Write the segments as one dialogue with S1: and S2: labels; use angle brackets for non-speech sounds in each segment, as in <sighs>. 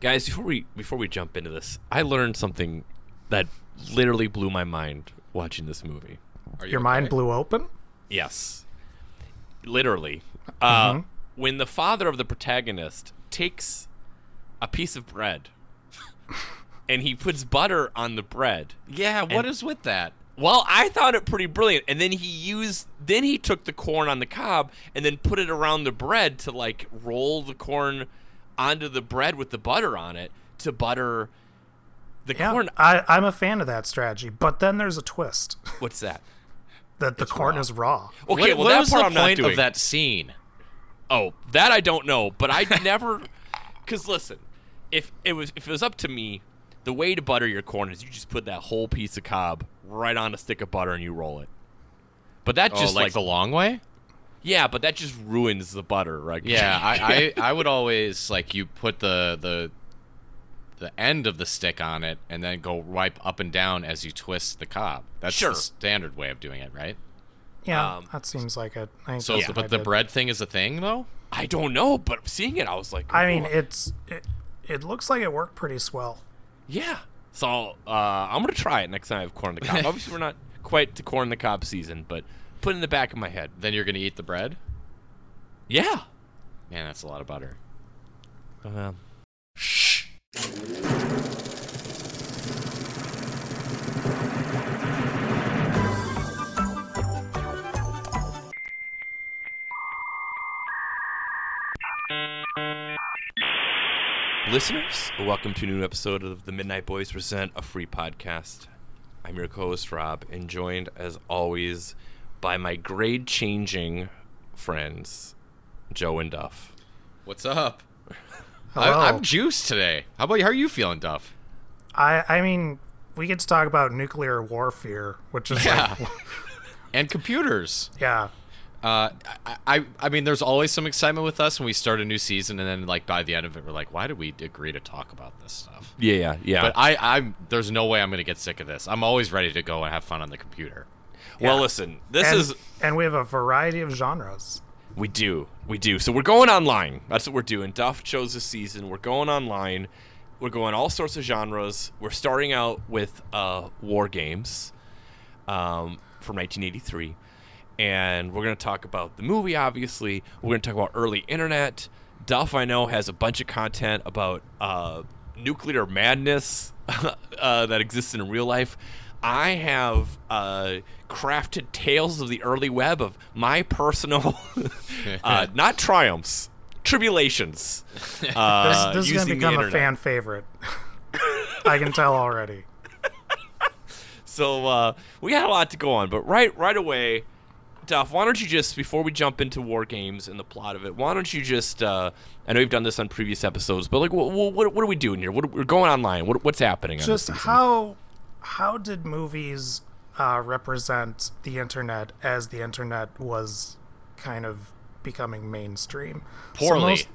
S1: Guys, before we before we jump into this, I learned something that literally blew my mind watching this movie.
S2: You
S3: Your mind blew open.
S1: Yes. Literally. Uh, When the father of the protagonist takes a piece of bread <laughs> and he puts butter on the bread.
S2: Yeah, what
S1: And-
S2: is with that?
S1: Well, I thought it pretty brilliant. And then he used then he took the corn on the cob and then put it around the bread to like roll the corn onto the bread with the butter on it to butter the
S3: Yeah,
S1: corn.
S3: I, I'm a fan of that strategy. But then there's a twist <laughs>
S1: What's that?
S3: that the corn
S2: raw.
S3: is raw.
S1: Okay,
S2: what,
S1: well
S2: what
S1: that
S2: was
S1: part
S2: the
S1: I'm not
S2: point
S1: doing.
S2: of that scene?
S1: Oh, that I don't know, but I <laughs> never cuz listen, if it was if it was up to me, the way to butter your corn is you just put that whole piece of cob right on a stick of butter and you roll it. But that
S2: Oh,
S1: just
S2: like,
S1: like,
S2: the long way?
S1: Yeah, but that just ruins the butter, right?
S2: Yeah, <laughs> I, I, I would always like you put the the the end of the stick on it and then go wipe up and down as you twist the cob. That's
S1: Sure.
S2: the standard way of doing it, right?
S3: Yeah,
S1: Um,
S3: that seems like it. I think
S2: So,
S3: that's what I
S2: but the bread thing is a thing though.
S1: I don't know, but seeing it, I was like,
S3: I mean,
S1: "Ooh."
S3: it's it, it looks like it worked pretty swell.
S1: yeah. So uh, I'm gonna try it next time I have corn on the cob. <laughs> Obviously, we're not quite to corn the cob season, but put it in the back of my head.
S2: Then you're gonna eat the bread.
S1: Yeah.
S2: Man, that's a lot of butter.
S1: Oh, Shh. Listeners, welcome to a new episode of the Midnight Boys Present a Free Podcast. I'm your co-host Rob, and joined as always by my grade-changing friends, Joe and Duff.
S2: What's up?
S3: Hello.
S2: I, I'm juiced today. How about you? How are you feeling, Duff?
S3: I I mean, we get to talk about nuclear warfare, which is
S2: Yeah.
S3: like, <laughs>
S2: And computers.
S3: yeah,
S2: Uh, I, I, I mean, there's always some excitement with us when we start a new season, and then like by the end of it, we're like, why did we agree to talk about this stuff?
S1: Yeah, yeah, yeah.
S2: But I, I'm there's no way I'm gonna get sick of this. I'm always ready to go and have fun on the computer.
S1: Well,
S3: Yeah.
S1: listen, this
S3: and,
S1: is
S3: and we have a variety of genres.
S1: We do. We do. So we're going online. That's what we're doing. Duff chose this season. We're going online. We're going all sorts of genres. We're starting out with uh, war games um, from 1983. And we're going to talk about the movie, obviously. We're going to talk about early internet. Duff, I know, has a bunch of content about uh, nuclear madness <laughs> uh, that exists in real life. I have uh, crafted tales of the early web of my personal, <laughs> uh, <laughs> not triumphs, tribulations. <laughs> Uh,
S3: This is going to become a fan favorite. I can tell already.
S1: So uh, we got a lot to go on, but right right away, Duff, why don't you just before we jump into war games and the plot of it, why don't you just? Uh, I know you've done this on previous episodes, but like, what, what, what are we doing here? What, we're going online. What, what's happening? on this
S3: Just
S1: season?
S3: how how did movies uh, represent the internet as the internet was kind of becoming mainstream? So
S2: Poorly.
S3: most-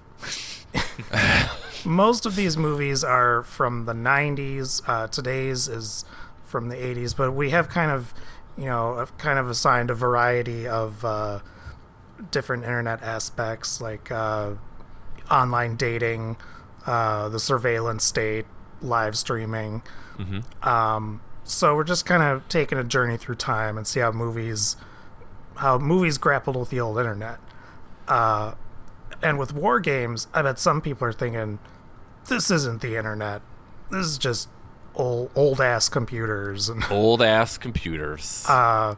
S3: <laughs> most of these movies are from the 90s uh, today's is from the 80s but we have kind of you know kind of assigned a variety of uh, different internet aspects like uh, online dating uh, the surveillance state live streaming um, so we're just kind of taking a journey through time and see how movies how movies grappled with the old internet uh, and with war games, I bet some people are thinking, this isn't the internet. This is just old old ass computers. And <laughs>
S1: old ass computers.
S3: uh,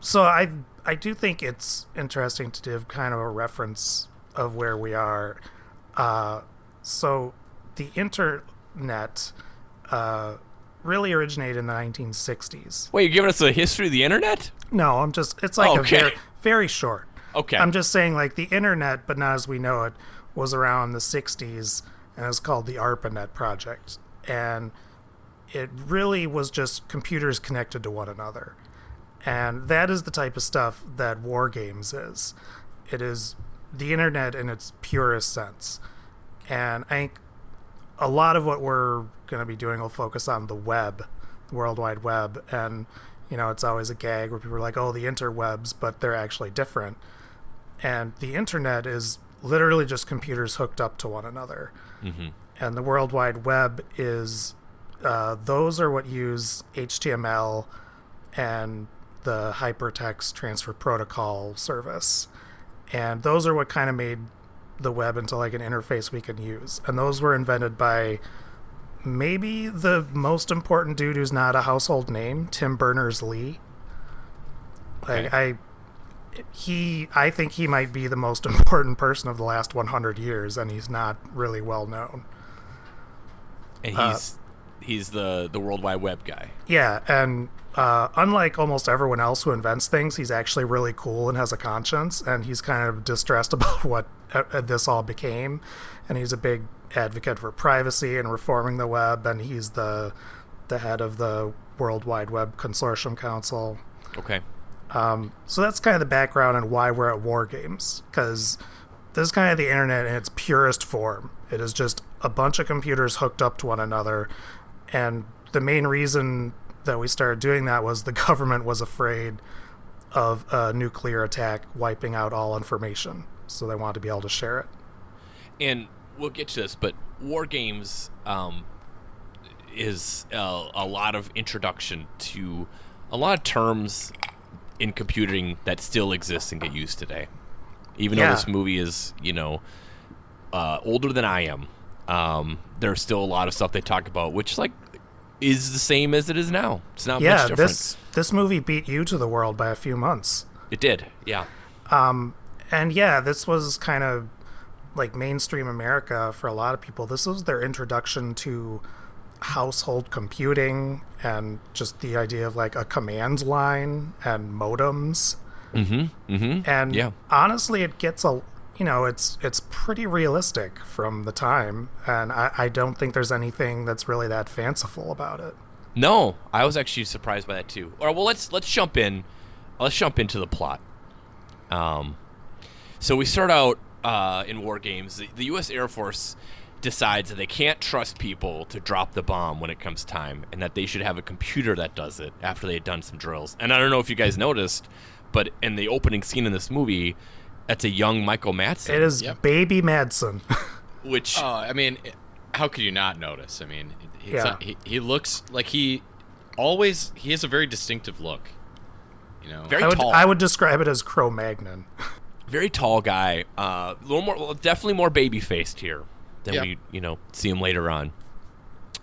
S3: so I I do think it's interesting to give kind of a reference of where we are. Uh, so the internet uh, really originated in the 1960s.
S1: Wait, you're giving us a history of the internet?
S3: No, I'm just it's like
S1: Okay.
S3: a very very short.
S1: Okay.
S3: I'm just saying, like the internet, but not as we know it, was around the '60s, and it was called the ARPANET project, and it really was just computers connected to one another, and that is the type of stuff that war games is. It is the internet in its purest sense, and I think a lot of what we're going to be doing will focus on the web, the World Wide Web, and you know it's always a gag where people are like, "Oh, the interwebs," but they're actually different and the internet is literally just computers hooked up to one another. And the World Wide Web is uh, those are what use HTML and the hypertext transfer protocol service. And those are what kind of made the web into like an interface we can use. And those were invented by maybe the most important dude who's not a household name, Tim Berners Lee. Like I he I think he might be the most <laughs> important person of the last 100 years and he's not really well known.
S1: And
S3: Uh,
S1: he's he's the the World Wide Web guy.
S3: Yeah, and uh, unlike almost everyone else who invents things, he's actually really cool and has a conscience, and he's kind of distressed <laughs> about what uh, this all became, and he's a big advocate for privacy and reforming the web, and he's the the head of the World Wide Web Consortium Council.
S1: Okay.
S3: So that's kind of the background and why we're at War Games, because this is kind of the internet in its purest form. It is just a bunch of computers hooked up to one another, and the main reason that we started doing that was the <laughs> government was afraid of a nuclear attack wiping out all information, so they wanted to be able to share it.
S1: and we'll get to this, but War Games um, is uh, a lot of introduction to a lot of terms in computing that still exist and get used today. Even
S3: Yeah.
S1: though this movie is, you know, uh, older than I am, um, there's still a lot of stuff they talk about, which like is the same as it is now. It's not much
S3: yeah,
S1: different.
S3: this this movie beat you to the world by a few months.
S1: It did, yeah.
S3: Um, and yeah, this was kind of like mainstream America for a lot of people. This was their introduction to household computing and just the idea of like a command line and modems.
S1: Mm-hmm. Mm-hmm.
S3: And
S1: Yeah.
S3: honestly, it gets a you know it's it's pretty realistic from the time, and I, I don't think there's anything that's really that fanciful about it.
S1: No, I was actually surprised by that too. All right, well let's let's jump in. Let's jump into the plot. Um, so we start out uh, in war games. The, the U.S. Air Force decides that they can't trust people to drop the bomb when it comes time, and that they should have a computer that does it after they had done some drills. And I don't know if you guys noticed, but in the opening scene in this movie, that's a young Michael Madsen.
S3: It is
S2: Yep.
S3: Baby Madsen. <laughs>
S1: which
S2: Oh, I mean, how could you not notice? I mean, it's
S3: Yeah.
S2: not- he, he looks like he always he has a very distinctive look. You know,
S1: very
S3: I would
S1: tall.
S3: I would describe it as Cro-Magnon. <laughs>
S1: very tall guy. Uh, a little more, well, definitely more baby faced here than
S2: Yeah.
S1: we, you know, see him later on.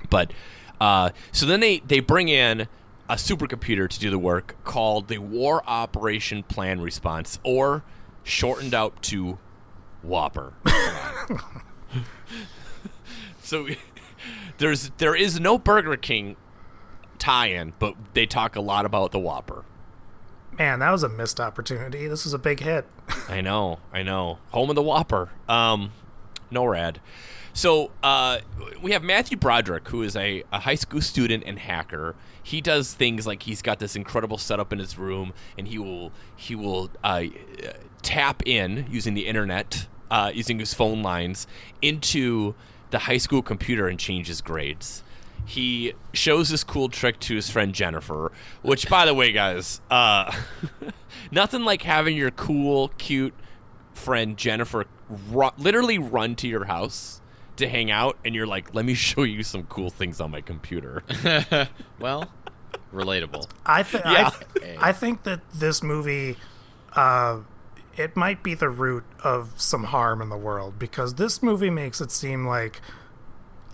S1: But uh, so then they they bring in a supercomputer to do the work called the War Operation Plan Response, or shortened out to Whopper. <laughs> so there's there is no Burger King tie-in, but they talk a lot about the Whopper.
S3: Man, that was a missed opportunity. This was a big hit.
S1: I know, I know. Home of the Whopper. Um, NORAD. So uh, we have Matthew Broderick, who is a, a high school student and hacker. He does things like he's got this incredible setup in his room, and he will he will uh, tap in using the internet, uh, using his phone lines into the high school computer and change his grades. He shows this cool trick to his friend Jennifer, which, by the way, guys, uh, <laughs> nothing like having your cool, cute friend Jennifer ru- literally run to your house to hang out, and you're like, "Let me <laughs> show you some cool things on my computer." <laughs>
S2: well, relatable.
S3: I think
S1: Yeah.
S3: I, th- I think that this movie, uh, it might be the root of some harm in the world because this movie makes it seem like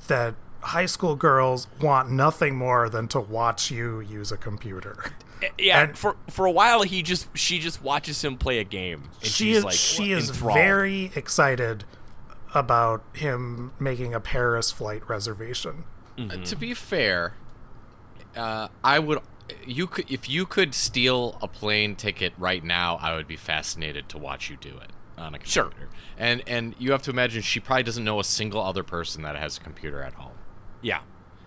S3: that high school girls want nothing more than to watch you use a computer. <laughs>
S1: yeah,
S3: And-
S1: for for a while, he just she just watches him play a game, and
S3: she
S1: she's
S3: is
S1: like
S3: she is
S1: enthralled.
S3: very excited about him making a Paris flight reservation.
S2: Uh, to be fair, uh, I would. You could if you could steal a plane ticket right now, I would be fascinated to watch you do it on a
S1: Sure.
S2: computer. And and you have to imagine she probably doesn't know a single other person that has a computer at home.
S1: Yeah,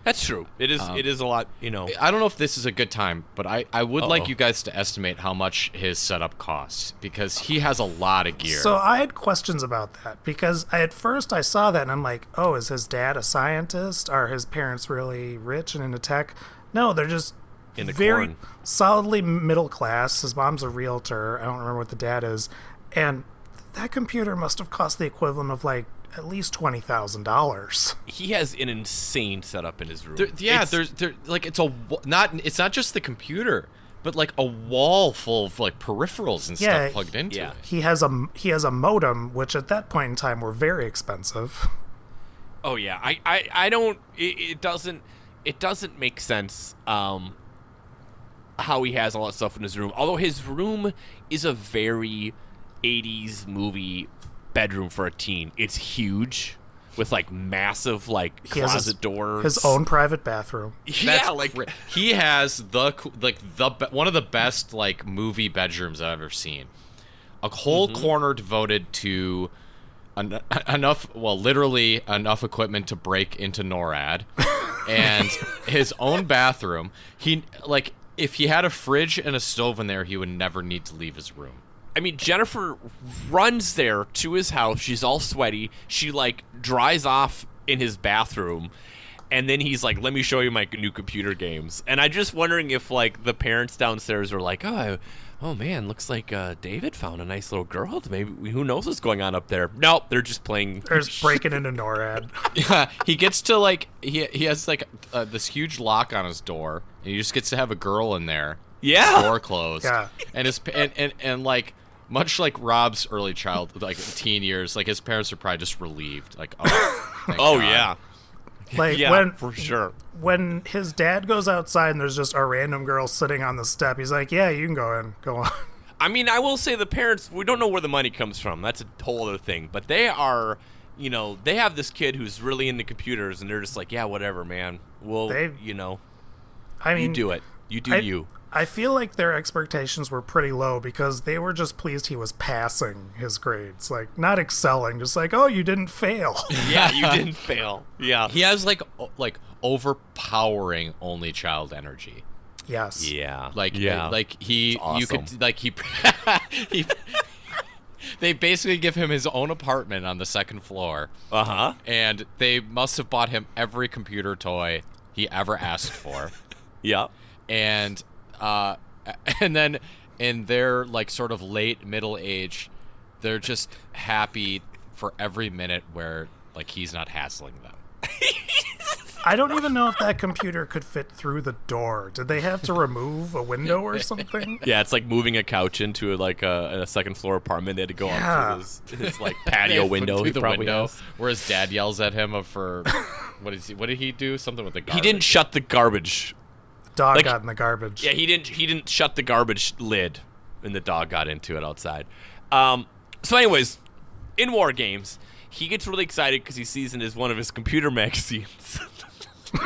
S1: that's true. It is
S2: Um,
S1: it is a lot, you know.
S2: I don't know if this is a good time, but I, I would like
S1: Uh-oh.
S2: you guys to estimate how much his setup costs because he has a lot of gear.
S3: So I had questions about that because I, at first I saw that and I'm like, oh, is his dad a scientist? Are his parents really rich and into tech? No, they're just
S1: In the
S3: very
S1: corn.
S3: solidly middle class. His mom's a realtor. I don't remember what the dad is, and that computer must have cost the equivalent of like at least twenty thousand dollars.
S1: He has an insane setup in his room.
S2: There, yeah,
S1: It's-
S2: there's there like it's a not it's not just the computer, but like a wall full of like peripherals and
S3: Yeah,
S2: stuff plugged into
S1: yeah.
S2: it.
S3: He has a he has a modem, which at that point in time were very expensive.
S1: Oh yeah, I I, I don't. It, it doesn't. It doesn't make sense. Um, how he has all that stuff in his room. Although his room is a very '80s movie bedroom for a teen. It's huge with like massive like
S3: He has
S1: closet
S3: his,
S1: doors.
S3: his own private bathroom. <laughs>
S1: Yeah,
S2: That's
S1: like
S2: cra- he has the like the one of the best like movie bedrooms I've ever seen. A whole
S1: Mm-hmm.
S2: corner devoted to en- <laughs> enough, well, literally enough equipment to break into NORAD, <laughs> and his own bathroom. He like if he had a fridge and a stove in there, he would never need to leave his room.
S1: I mean, Jennifer runs there to his house. She's all sweaty. She like dries off in his bathroom, and then he's like, "Let me show you my new computer games." And I'm just wondering if like the parents downstairs were like, "Oh, oh man, looks like uh, David found a nice little girl. Maybe who knows what's going on up there?" Nope, they're just playing.
S3: There's <laughs> breaking into NORAD.
S2: Yeah, he gets to like he he has like uh, this huge lock on his door, and he just gets to have a girl in there.
S1: Yeah.
S2: door closed.
S3: Yeah.
S2: and his and, and and like much like Rob's early child, like teen years, like his parents are probably just relieved. Like, oh, <laughs>
S1: Oh
S2: God.
S1: yeah, <laughs>
S3: Like
S1: yeah,
S3: when
S1: for sure.
S3: when his dad goes outside and there's just a random girl sitting on the step, he's like, "Yeah, you can go in. Go on." <laughs>
S1: I mean, I will say the parents, we don't know where the money comes from. That's a whole other thing. But they are, you know, they have this kid who's really into computers, and they're just like, yeah, whatever, man. Well,
S3: They-
S1: you know,
S3: I mean,
S1: you do it. You do
S3: I,
S1: you.
S3: I feel like their expectations were pretty low because they were just pleased he was passing his grades, like not excelling, just like, "Oh, you didn't fail." <laughs>
S1: Yeah, you didn't <laughs> fail. Yeah.
S2: He has like like overpowering only child energy.
S3: yes.
S1: Yeah.
S2: Like
S1: yeah.
S2: like he
S1: It's
S2: you could like he <laughs> he. They basically give him his own apartment on the second floor,
S1: uh huh.
S2: and they must have bought him every computer toy he ever asked for.
S1: Yeah.
S2: And uh, <laughs> and then in their like sort of late middle age, they're just happy for every minute where like he's not hassling them. <laughs>
S3: I don't even know if that computer could fit through the door. Did they have to remove a window or <laughs> something?
S1: Yeah, it's like moving a couch into like a, a second floor apartment. They had to go
S3: Yeah.
S1: up through his, his like patio window.
S2: through
S1: He
S2: the window
S1: has.
S2: where his dad yells at him for what is he? What did he do? Something with the garbage.
S1: He didn't shut the garbage
S3: Dog
S1: Like-
S3: got in the garbage.
S1: Yeah, he didn't. He didn't shut the garbage lid, and the dog got into it outside. Um. So, anyways, in war games, he gets really excited because he sees in his one of his computer <laughs> magazines <laughs>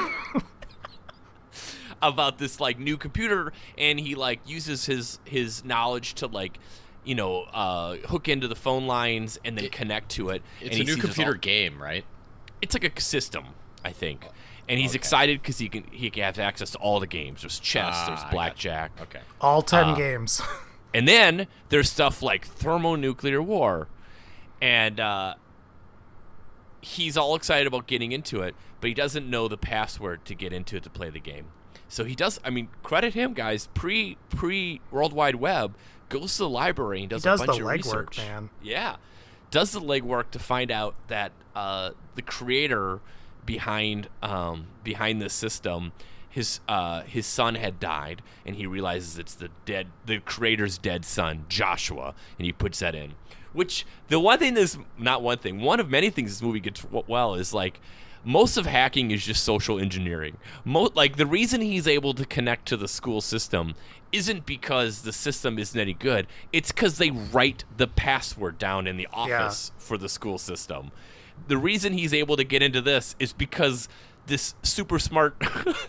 S1: about this like new computer, and he like uses his his knowledge to like. You know, uh, hook into the phone lines and then connect to it.
S2: It's
S1: and
S2: a new computer
S1: all-
S2: game, right?
S1: it's like a system, I think. And he's
S2: Okay.
S1: excited because he can he can have access to all the games. There's chess,
S2: Ah, I
S1: blackjack,
S2: Okay.
S3: All 10
S1: Uh,
S3: games. <laughs>
S1: and then there's stuff like thermonuclear war. And uh, he's all excited about getting into it, but he doesn't know the password to get into it to play the game. So he does. I mean, credit him, guys. Pre pre World Wide Web goes to the library and does,
S3: does
S1: a bunch
S3: the
S1: of
S3: legwork,
S1: research.
S3: man.
S1: Yeah, does the legwork to find out that uh, the creator behind um, behind this system, his uh, his son had died, and he realizes it's the dead the creator's dead son, Joshua, and he puts that in. Which the one thing this not one thing, one of many things this movie gets well is like most of hacking is just social engineering. Mo- like the reason he's able to connect to the school system isn't because the system isn't any good. It's because they write the password down in the office for the school system. The reason he's able to get into this is because this super smart,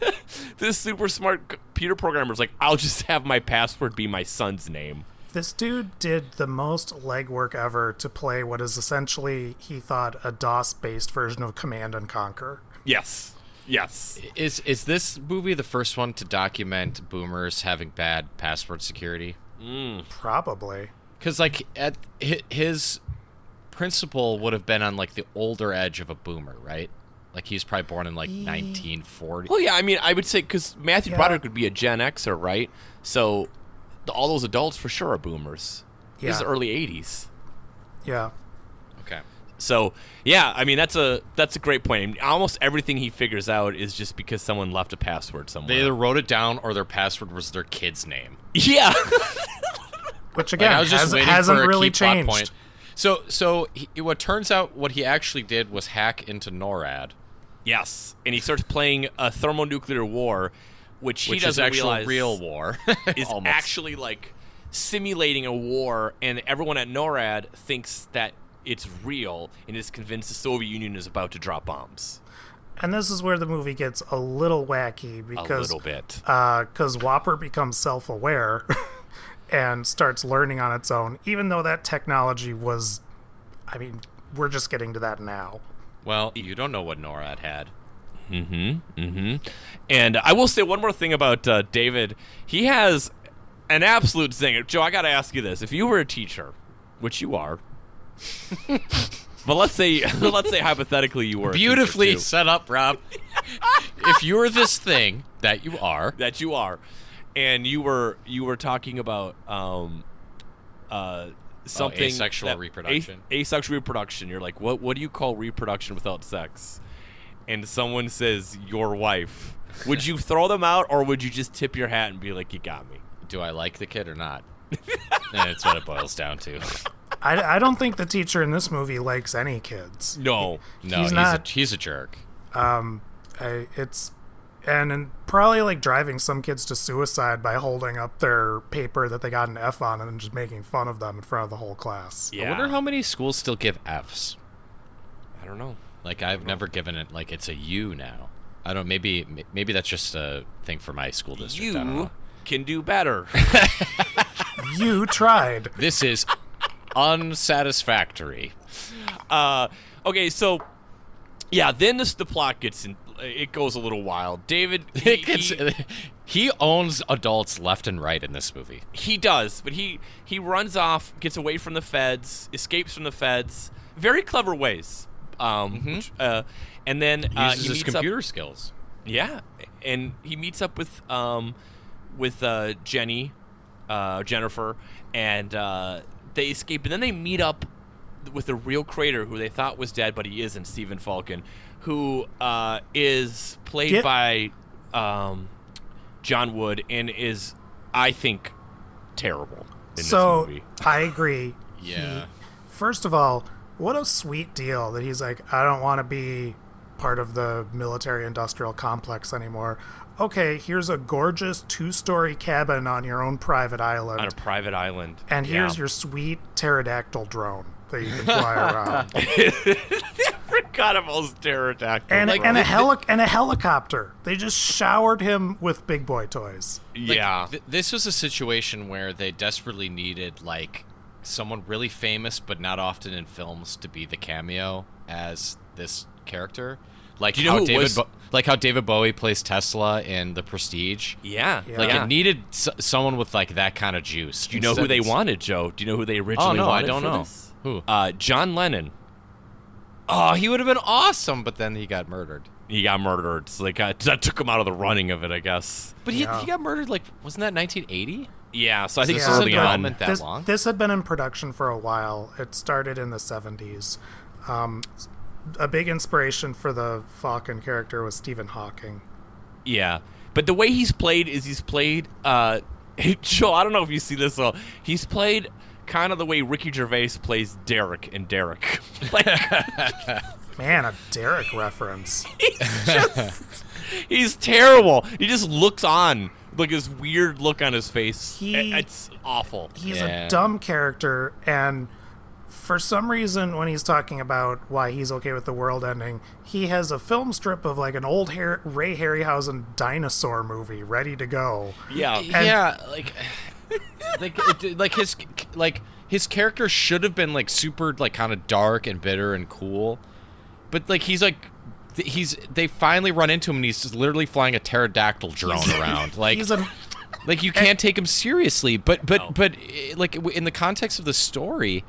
S1: <laughs> this super smart computer programmer is like, I'll just have my password be my son's name.
S3: This dude did the most legwork ever to play what is essentially, he thought, a DOS based version of Command and Conquer.
S1: Yes. Yes.
S2: Is is this movie the first one to document boomers having bad password security? Mm.
S3: Probably.
S2: Because like at his principal would have been on like the older edge of a boomer, right? Like he was probably born in like 1940.
S1: Well, yeah, I mean, I would say because Matthew
S3: Yeah.
S1: Broderick would be a Gen Xer, right? So the, all those adults for sure are boomers. This is
S3: Yeah.
S1: early 80s.
S3: Yeah.
S2: Okay.
S1: So yeah, I mean that's a that's a great point. I mean, almost everything he figures out is just because someone left a password somewhere.
S2: They either wrote it down or their password was their kid's name.
S1: yeah, <laughs>
S3: Which
S2: Like,
S3: again
S2: I was just
S3: has,
S2: waiting
S3: hasn't
S2: for a
S3: really
S2: key plot
S3: changed.
S2: Point. So, so he, what turns out, what he actually did was hack into NORAD,
S1: yes, and he starts playing a thermonuclear war, which he
S2: which
S1: doesn't
S2: actual
S1: realize
S2: real war. <laughs>
S1: is
S2: Almost.
S1: actually like simulating a war, and everyone at NORAD thinks that it's real and is convinced the Soviet Union is about to drop bombs.
S3: And this is where the movie gets a little wacky
S1: A
S3: because
S1: little bit.
S3: Uh, because Whopper becomes self-aware <laughs> and starts learning on its own, even though that technology was, I mean, we're just getting to that now.
S2: Well, you don't know what NORAD had. Mm-hmm. Mm-hmm.
S1: And I will say one more thing about uh, David. He has an absolute zinger. Joe, I got to ask you this: If you were a teacher, which you are, <laughs> but let's say <laughs> let's say hypothetically you were
S2: Beautifully set up, Rob. <laughs> if you're this thing that you are,
S1: that you are, and you were you were talking about um, uh, something
S2: Oh, asexual
S1: that-
S2: reproduction.
S1: a- asexual reproduction. You're like, what what do you call reproduction without sex? And someone says your wife. Would you throw them out, or would you just tip your hat and be like, "You got me"?
S2: do I like the kid or not? That's what it boils down to.
S3: I, I don't think the teacher in this movie likes any kids.
S1: No.
S2: No,
S3: He's
S2: he's,
S3: not-
S2: a he's a jerk.
S3: I, it's and, and probably like driving some kids to suicide by holding up their paper that they got an F on and just making fun of them in front of the whole class.
S1: Yeah.
S2: I wonder how many schools still give Fs.
S1: I don't know.
S2: Like I've never given it like it's a U now. I don't. Maybe maybe that's just a thing for my school district.
S1: You can do better. <laughs>
S3: You tried.
S2: This is unsatisfactory.
S1: uh, okay, so yeah, then this, the plot gets in. It goes a little wild. David, <laughs> he, he, <laughs>
S2: he owns adults left and right in this movie.
S1: he does, but he he runs off, gets away from the feds, escapes from the feds, very clever ways. Um, which, uh, and then
S2: He
S1: uh,
S2: uses
S1: he
S2: his
S1: meets up-
S2: computer skills.
S1: Yeah, and he meets up with um with uh, Jenny, uh, Jennifer, and uh, they escape, and then they meet up with the real creator who they thought was dead, but he isn't. Stephen Falken, who uh, is played
S3: Get-
S1: by um, John Wood, and is I think terrible in
S3: so
S1: this movie.
S3: I agree. <laughs>
S2: Yeah.
S3: He, first of all, what a sweet deal that he's like, I don't want to be part of the military industrial complex anymore. Okay, here's a gorgeous two story cabin on your own private island.
S1: On a private island,
S3: and here's
S1: Yeah.
S3: your sweet pterodactyl drone that you can fly around. <laughs>
S1: forgot about those pterodactyls.
S3: And,
S2: Like,
S3: and a heli- and a helicopter. They just showered him with big boy toys.
S2: Like,
S1: yeah,
S2: th- this was a situation where they desperately needed like someone really famous but not often in films to be the cameo as this character. Like
S1: Do you know
S2: how David,
S1: was?
S2: Bo- like how David Bowie plays Tesla in The Prestige.
S1: yeah,
S3: Yeah.
S2: Like
S1: yeah.
S2: it needed s- someone with like that kind of juice.
S1: Do you know who they wanted, Joe? Do you know who they originally?
S2: Oh
S1: originally
S2: no, I don't know.
S1: this?
S2: Who?
S1: Uh, John Lennon.
S2: Oh, he would have been awesome, but then he got murdered.
S1: He got murdered. So they got, that took him out of the running of it, I guess.
S2: But he,
S3: Yeah.
S2: he got murdered like wasn't that 1980?
S1: Yeah, so I think
S2: this
S1: it's
S2: is
S1: early on.
S2: development that
S3: this,
S2: long?
S3: this had been in production for a while. It started in the 70s. Um, a big inspiration for the Falken character was Stephen Hawking.
S1: Yeah, but the way he's played is he's played. Uh, <laughs> Joe, I don't know if you see this though. He's played kind of the way Ricky Gervais plays Derek in Derek. <laughs> like <laughs>
S3: Man, a Derek reference. <laughs>
S1: he's terrible. He just looks on, like this weird look on his face.
S3: He-
S1: it's awful.
S3: He's
S2: Yeah.
S3: a dumb character, and for some reason, when he's talking about why he's okay with the world ending, he has a film strip of like an old Har- Ray Harryhausen dinosaur movie ready to go.
S1: Yeah,
S2: yeah, like like it, like his like his character should have been like super like kind of dark and bitter and cool, but like he's like he's they finally run into him and he's just literally flying a pterodactyl drone around. Like
S3: He's a
S2: like you can't take him seriously. But but
S1: No.
S2: but like in the context of the story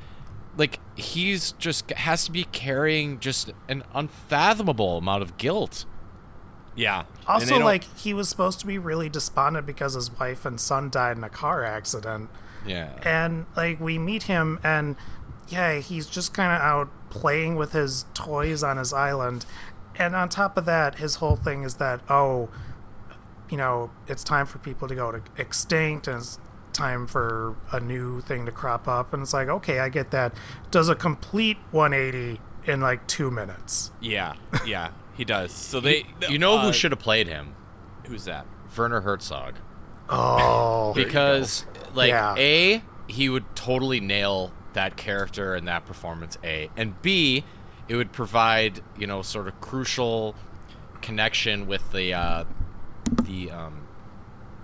S2: like he's just has to be carrying just an unfathomable amount of guilt
S1: yeah.
S3: Also, like he was supposed to be really despondent because his wife and son died in a car accident,
S2: yeah
S3: and like we meet him, and yeah, he's just kind of out playing with his toys on his island. And on top of that, his whole thing is that, oh, you know, it's time for people to go to extinct and it's time for a new thing to crop up. And it's like, okay, I get that. Does a complete 180 in like two minutes.
S1: Yeah, yeah, he does. So they,
S2: You know
S1: uh,
S2: who should have played him?
S1: Who's that?
S2: Werner Herzog.
S3: Oh,
S2: because like
S3: Yeah.
S2: a he would totally nail that character and that performance a and b it would provide you know sort of crucial connection with the uh the um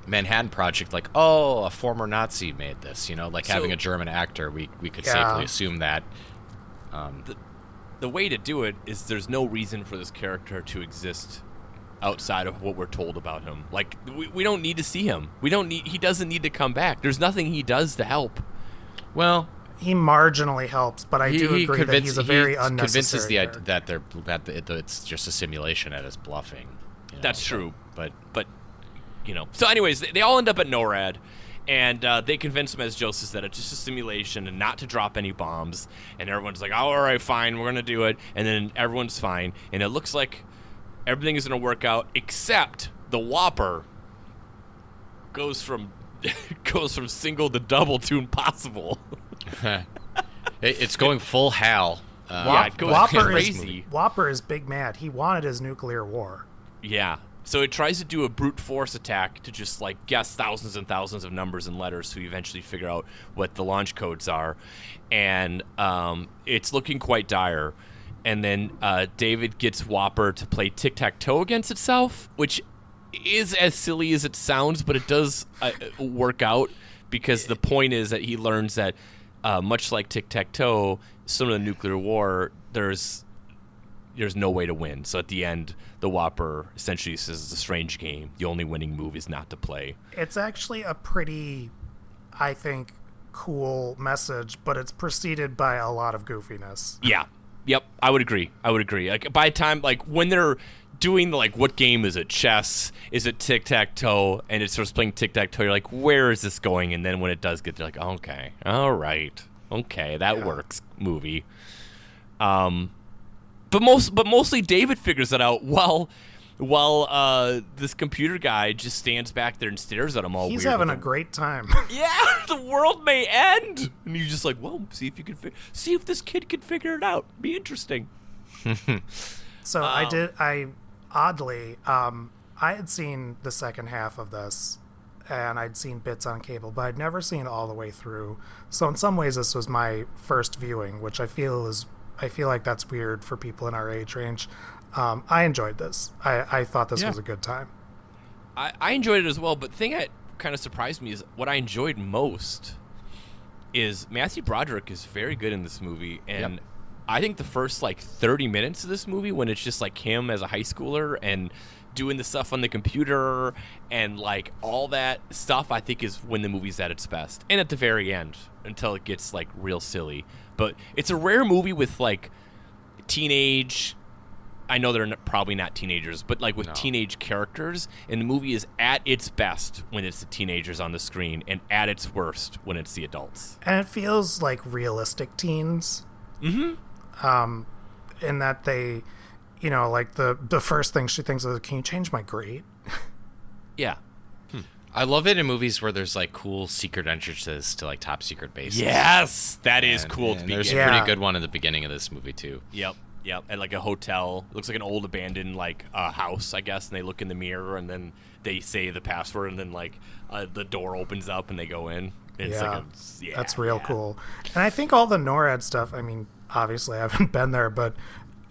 S2: Manhattan Project, like, oh, a former Nazi made this, you know, like having a German actor, we we could
S3: Yeah.
S2: safely assume that. Um,
S1: The way to do it is there's no reason for this character to exist outside of what we're told about him. Like we, we don't need to see him. We don't need. He doesn't need to come back. There's nothing he does to help.
S2: well,
S3: he marginally helps, but I
S2: he,
S3: do
S2: he
S3: agree that he's a very
S2: he
S3: very
S2: convinces the id-
S3: character.
S2: that they're that it's just a simulation and it's bluffing. you know,
S1: That's true.
S2: but
S1: But you know. So, anyways, they, they all end up at NORAD. And uh, they convince him as Joseph that it's just a simulation and not to drop any bombs. And everyone's like, oh, all right, fine, we're going to do it. And then everyone's fine. And it looks like everything is going to work out except the Whopper goes from <laughs> goes from single to double to impossible. <laughs>
S2: It- it's going full Hal. Uh,
S1: Yeah, it
S3: Whopper
S1: crazy.
S3: is Whopper is big mad. He wanted his nuclear war.
S1: Yeah. So it tries to do a brute force attack to just like guess thousands and thousands of numbers and letters you eventually figure out what the launch codes are. And um, it's looking quite dire. And then uh, David gets Whopper to play tic tac toe against itself, which is as silly as it sounds, but it does uh, work out because the point is that he learns that, uh, much like tic tac toe, similar to nuclear war, there's there's no way to win. So at the end, the Whopper essentially says it's a strange game. The only winning move is not to play.
S3: It's actually a pretty, I think, cool message, but it's preceded by a lot of goofiness.
S1: Yeah. Yep. I would agree. I would agree. Like by time, like when they're doing the, like, what game is it? Chess? Is it tic tac toe? And it starts playing tic tac toe. You're like, where is this going? And then when it does get, there, like, okay, all right, okay, that
S3: Yeah.
S1: works. Movie. Um, but most, but mostly David figures it out while. While uh, this computer guy just stands back there and stares at him all
S3: He's having a great time. <laughs>
S1: yeah, <laughs> the world may end. And you're just like, well, see if you can, fi- see if this kid can figure it out. Be interesting. <laughs>
S3: So I
S1: Um,
S3: did. I oddly, um, I had seen the second half of this, and I'd seen bits on cable, but I'd never seen all the way through. So in some ways, this was my first viewing, which I feel is. I feel like that's weird for people in our age range. Um, I enjoyed this. I, I thought this
S2: Yeah.
S3: was a good time.
S1: I, I enjoyed it as well, but the thing that kind of surprised me is what I enjoyed most is Matthew Broderick is very good in this movie, and
S2: Yep.
S1: I think the first like 30 minutes of this movie, when it's just like him as a high schooler and doing the stuff on the computer and like all that stuff, I think is when the movie's at its best, and at the very end until it gets like real silly. But it's a rare movie with like teenage I know they're not, probably not teenagers, but like with
S2: No.
S1: teenage characters, and the movie is at its best when it's the teenagers on the screen, and at its worst when it's the adults.
S3: and it feels like realistic teens. Mm-hmm. Um, in that they, you know, like the the first thing she thinks is, "Can you change my grade?" <laughs>
S1: Yeah.
S2: I love it in movies where there's like cool secret entrances to like top secret bases.
S1: Yes, that is
S2: And-
S1: cool
S2: and
S1: to
S2: There's
S1: begin.
S2: a pretty good one in the beginning of this movie too.
S1: Yep. Yep. At like a hotel, looks like an old abandoned like uh, house, I guess. And they look in the mirror, and then they say the password, and then like uh, the door opens up, and they go in. It's
S3: Yeah.
S1: like a, yeah,
S3: That's real
S1: yeah.
S3: cool. And I think all the NORAD stuff, I mean, obviously I haven't <laughs> been there, but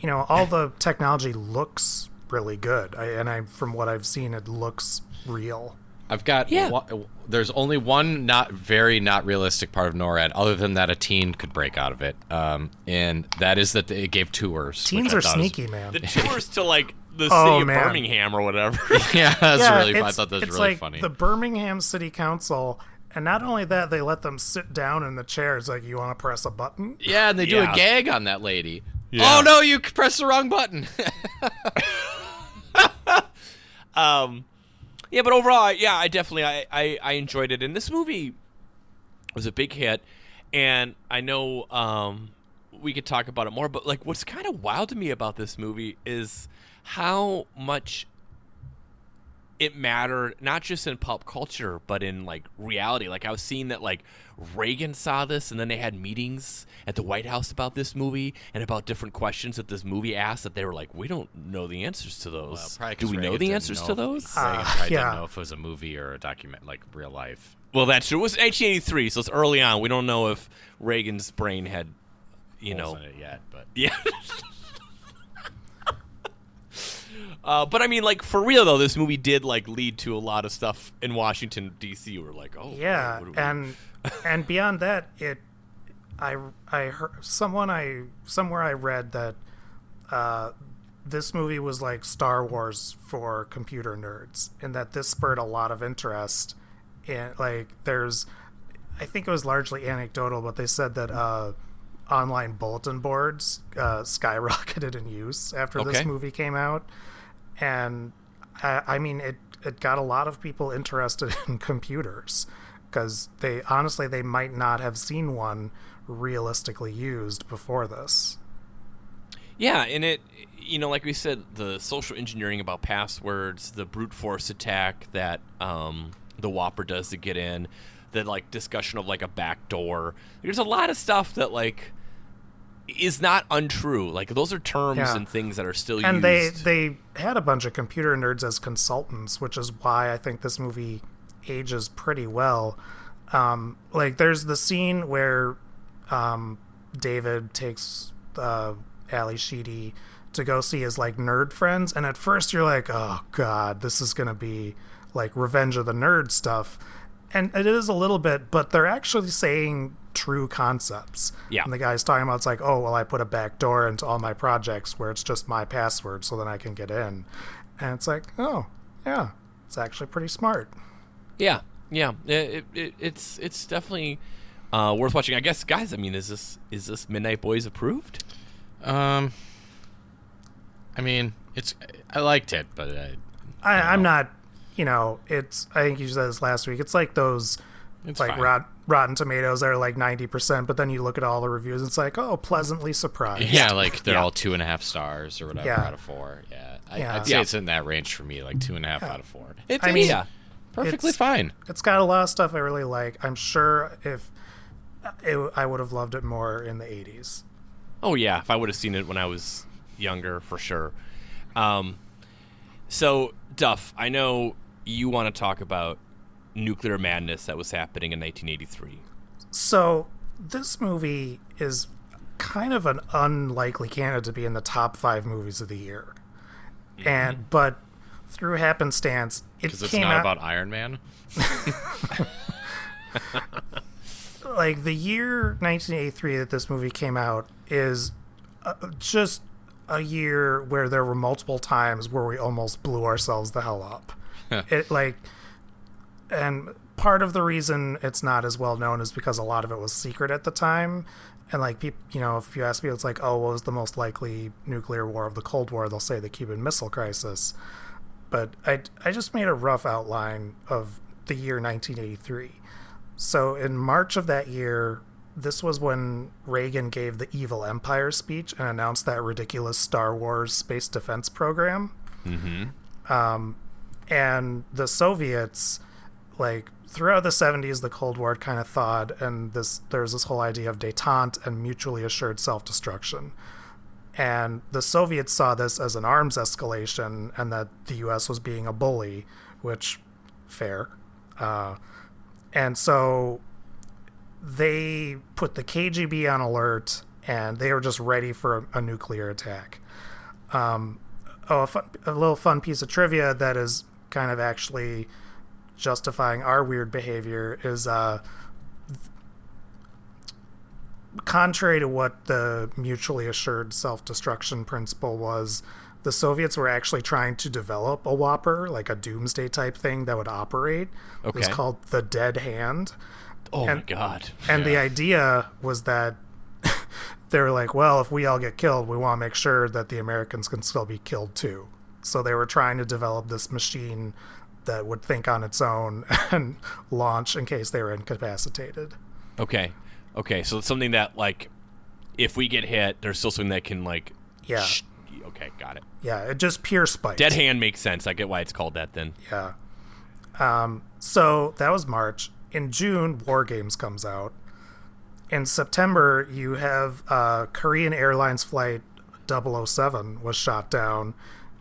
S3: you know, all the technology looks really good. I, and I from what I've seen it looks real.
S2: I've got
S1: Yeah.
S2: one- there's only one not very not realistic part of NORAD, other than that a teen could break out of it, um, and that is that it gave tours.
S3: Teens are
S2: thought was-
S3: sneaky, man.
S1: The tours to like the <laughs>
S3: Oh,
S1: city of
S3: man.
S1: Birmingham or whatever. <laughs>
S2: yeah, that's
S3: yeah,
S2: really. I thought that was
S3: it's
S2: really
S3: like
S2: funny.
S3: The Birmingham City Council, and not only that, they let them sit down in the chairs. Like, you want to press a button?
S2: yeah, and they do
S1: Yeah.
S2: a gag on that lady.
S1: Yeah.
S2: Oh no, you pressed the wrong button. <laughs>
S1: Um, yeah, but overall, yeah, I definitely I, I I enjoyed it, and this movie was a big hit, and I know um, we could talk about it more, but like, what's kind of wild to me about this movie is how much it mattered not just in pop culture but in like reality like i was seeing that like reagan saw this and then they had meetings at the white house about this movie and about different questions that this movie asked that they were like we don't know the answers to those
S2: Well, probably
S1: do
S2: 'cause
S1: we know the answers
S2: know
S1: to those
S2: Reagan
S3: Uh,
S2: probably
S3: yeah.
S2: didn't know if it was a movie or a document, like real life.
S1: well that's true it was 1983 so it's early on we don't know if reagan's brain had you know
S2: Holes in it yet, but
S1: Yeah. <laughs> uh, but I mean, like for real though, this movie did like lead to a lot of stuff in Washington D.C. We're like, oh
S3: yeah
S1: we-
S3: and <laughs> and beyond that it i i heard someone i somewhere i read that uh this movie was like star wars for computer nerds and that this spurred a lot of interest in like there's i think it was largely anecdotal but they said that uh online bulletin boards uh, skyrocketed in use after
S1: Okay.
S3: this movie came out and I, I mean it it got a lot of people interested <laughs> in computers because they honestly they might not have seen one realistically used before this
S1: yeah, and it, you know, like we said, the social engineering about passwords, the brute force attack that um, the Whopper does to get in, the like discussion of like a back door. There's a lot of stuff that like is not untrue. Like those are terms
S3: Yeah.
S1: and things that are still
S3: and
S1: used.
S3: they they had a bunch of computer nerds as consultants which is why i think this movie ages pretty well um, like there's the scene where um, david takes uh, ally sheedy to go see his like nerd friends and at first you're like oh god this is gonna be like revenge of the nerd stuff and it is a little bit but they're actually saying true concepts
S1: Yeah.
S3: and the guy's talking about it's like oh well i put a back door into all my projects where it's just my password so then i can get in and it's like oh yeah it's actually pretty smart
S1: Yeah, yeah. It, it, it's it's definitely uh, worth watching. I guess, guys. I mean, is this is this Midnight Boys approved?
S2: um, I mean, it's I liked it, but I,
S3: I, i'm not you know it's i think you said this last week it's like those
S2: it's
S3: like
S2: fine.
S3: rot, rotten tomatoes are like 90% but then you look at all the reviews and it's like oh pleasantly surprised
S2: Yeah, like they're
S1: Yeah.
S2: all two and a half stars or whatever
S3: Yeah.
S2: out of four. Yeah, I,
S3: Yeah.
S2: I'd say
S1: Yeah.
S2: it's in that range for me, like two and a half out of four.
S1: It's,
S3: I mean,
S1: yeah.
S2: Perfectly
S3: it's-
S2: fine.
S3: it's got a lot of stuff i really like i'm sure if it, i would have loved it more in the 80s
S1: Oh yeah. If I would have seen it when I was younger, for sure. Um, so Duff, I know you want to talk about nuclear madness that was happening in 1983.
S3: So this movie is kind of an unlikely candidate to be in the top five movies of the year, and but through happenstance, it
S2: Because it's
S3: came
S2: not
S3: out
S2: about Iron Man. <laughs>
S3: like the year 1983 that this movie came out is uh, just a year where there were multiple times where we almost blew ourselves the hell up. it like and part of the reason it's not as well known is because a lot of it was secret at the time and like people you know if you ask people it's like oh what was the most likely nuclear war of the cold war they'll say the cuban missile crisis but i i just made a rough outline of the year 1983 so in March of that year, this was when Reagan gave the Evil Empire speech and announced that ridiculous Star Wars space defense program. Mm-hmm. Um, and the Soviets, like throughout the 70s, the Cold War kind of thawed, and this there's this whole idea of détente and mutually assured self-destruction. And the Soviets saw this as an arms escalation, and that the U.S. was being a bully, which fair. Uh, and so they put the KGB on alert and they were just ready for a, a nuclear attack. Um, oh, a, fun, a little fun piece of trivia that is kind of actually justifying our weird behavior is uh, contrary to what the mutually assured self destruction principle was. The Soviets were actually trying to develop a Whopper, like a doomsday type thing that would operate. It was called the Dead Hand.
S1: Oh
S3: And-
S1: my god.
S3: And the idea was that <laughs> they were like, well, if we all get killed, we want to make sure that the Americans can still be killed too. So they were trying to develop this machine that would think on its own <laughs> and launch in case they were incapacitated.
S1: Okay. Okay, so it's something that like, if we get hit, there's still something that can like.
S3: Yeah.
S1: sh- okay, got it.
S3: Yeah, it just pure spite.
S1: Dead hand makes sense. I get why it's called that then.
S3: Yeah. Um, so that was March. In June, War Games comes out. In September, you have uh, Korean Airlines flight 007 was shot down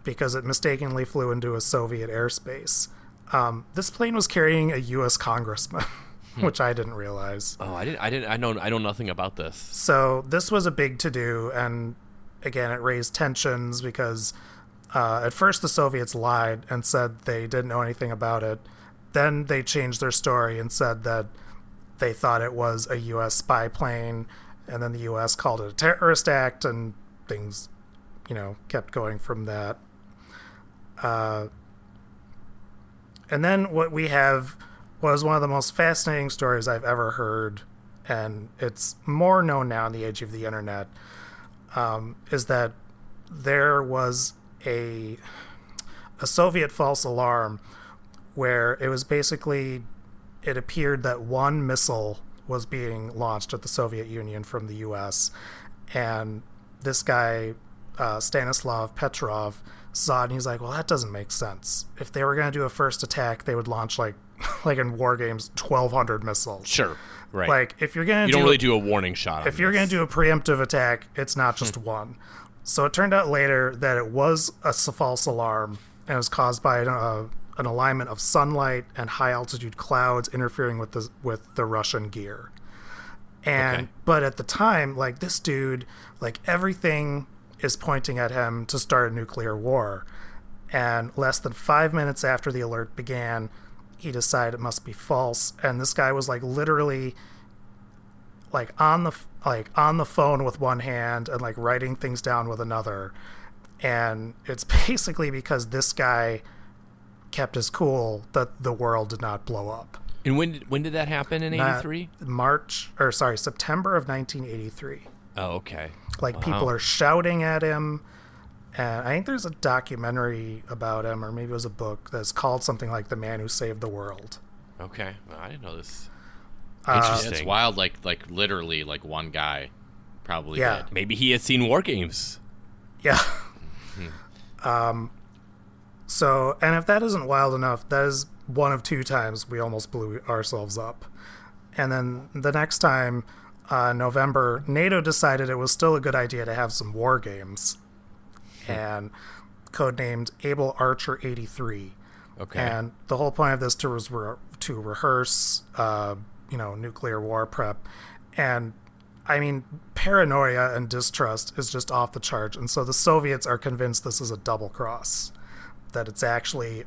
S3: because it mistakenly flew into a Soviet airspace. Um, this plane was carrying a U.S. congressman, <laughs> which I didn't realize.
S1: Oh, I didn't. I didn't. I know. I know nothing about this.
S3: So this was a big to do, and again, it raised tensions because uh, at first the Soviets lied and said they didn't know anything about it. Then they changed their story and said that they thought it was a U.S. spy plane, and then the U.S. called it a terrorist act, and things, you know, kept going from that. Uh, and then what we have was one of the most fascinating stories I've ever heard, and it's more known now in the age of the internet. Um, is that there was a a Soviet false alarm where it was basically it appeared that one missile was being launched at the Soviet Union from the U.S. and this guy uh, Stanislav Petrov saw it and he's like, "Well, that doesn't make sense. If they were going to do a first attack, they would launch like <laughs> like in war games, twelve hundred missiles.
S1: Sure. Right.
S3: Like if you're going to
S1: you
S3: do
S1: don't really do a warning shot.
S3: if you're going to do a preemptive attack, it's not just one. So it turned out later that it was a false alarm and it was caused by an, uh, an alignment of sunlight and high altitude clouds interfering with the with the Russian gear. And
S1: Okay.
S3: but at the time, like this dude, like everything is pointing at him to start a nuclear war. And less than five minutes after the alert began, he decided it must be false. And this guy was like literally like on the like on the phone with one hand and like writing things down with another and it's <laughs> basically because this guy kept his cool that the world did not blow up
S1: and when did, when did that happen in '83?
S3: march or sorry september of 1983
S1: Oh, okay.
S3: like people are shouting at him and i think there's a documentary about him or maybe it was a book that's called something like the man who saved the world
S1: Okay. Well, I didn't know this.
S3: Uh,
S1: Interesting.
S2: It's wild. Like like literally like one guy probably
S3: Yeah.
S2: did.
S1: Maybe he had seen war games.
S3: Yeah. <laughs> um, so, and if that isn't wild enough, that is one of two times we almost blew ourselves up. And then the next time, uh, November, NATO decided it was still a good idea to have some war games, and codenamed Able Archer 83.
S1: Okay.
S3: And the whole point of this tour was re- to rehearse, uh, you know, nuclear war prep. And I mean, paranoia and distrust is just off the charge, And so the Soviets are convinced this is a double cross, that it's actually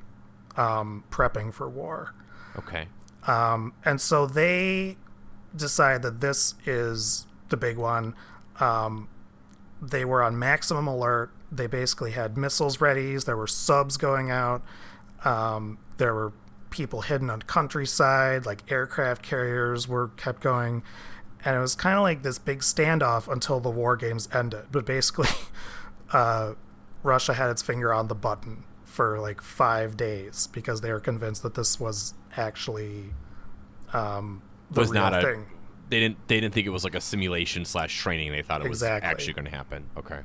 S3: um, prepping for war.
S1: okay.
S3: Um, and so they decide that this is the big one. Um, they were on maximum alert. They basically had missiles ready. There were subs going out. Um, there were people hidden on countryside, like aircraft carriers were kept going. And it was kind of like this big standoff until the war games ended. But basically, <laughs> uh, Russia had its finger on the button for like five days because they were convinced that this was actually um,
S1: Was
S3: real
S1: not a-
S3: thing.
S1: They didn't. They didn't think it was like a simulation slash training. They thought it was actually going to happen. Okay.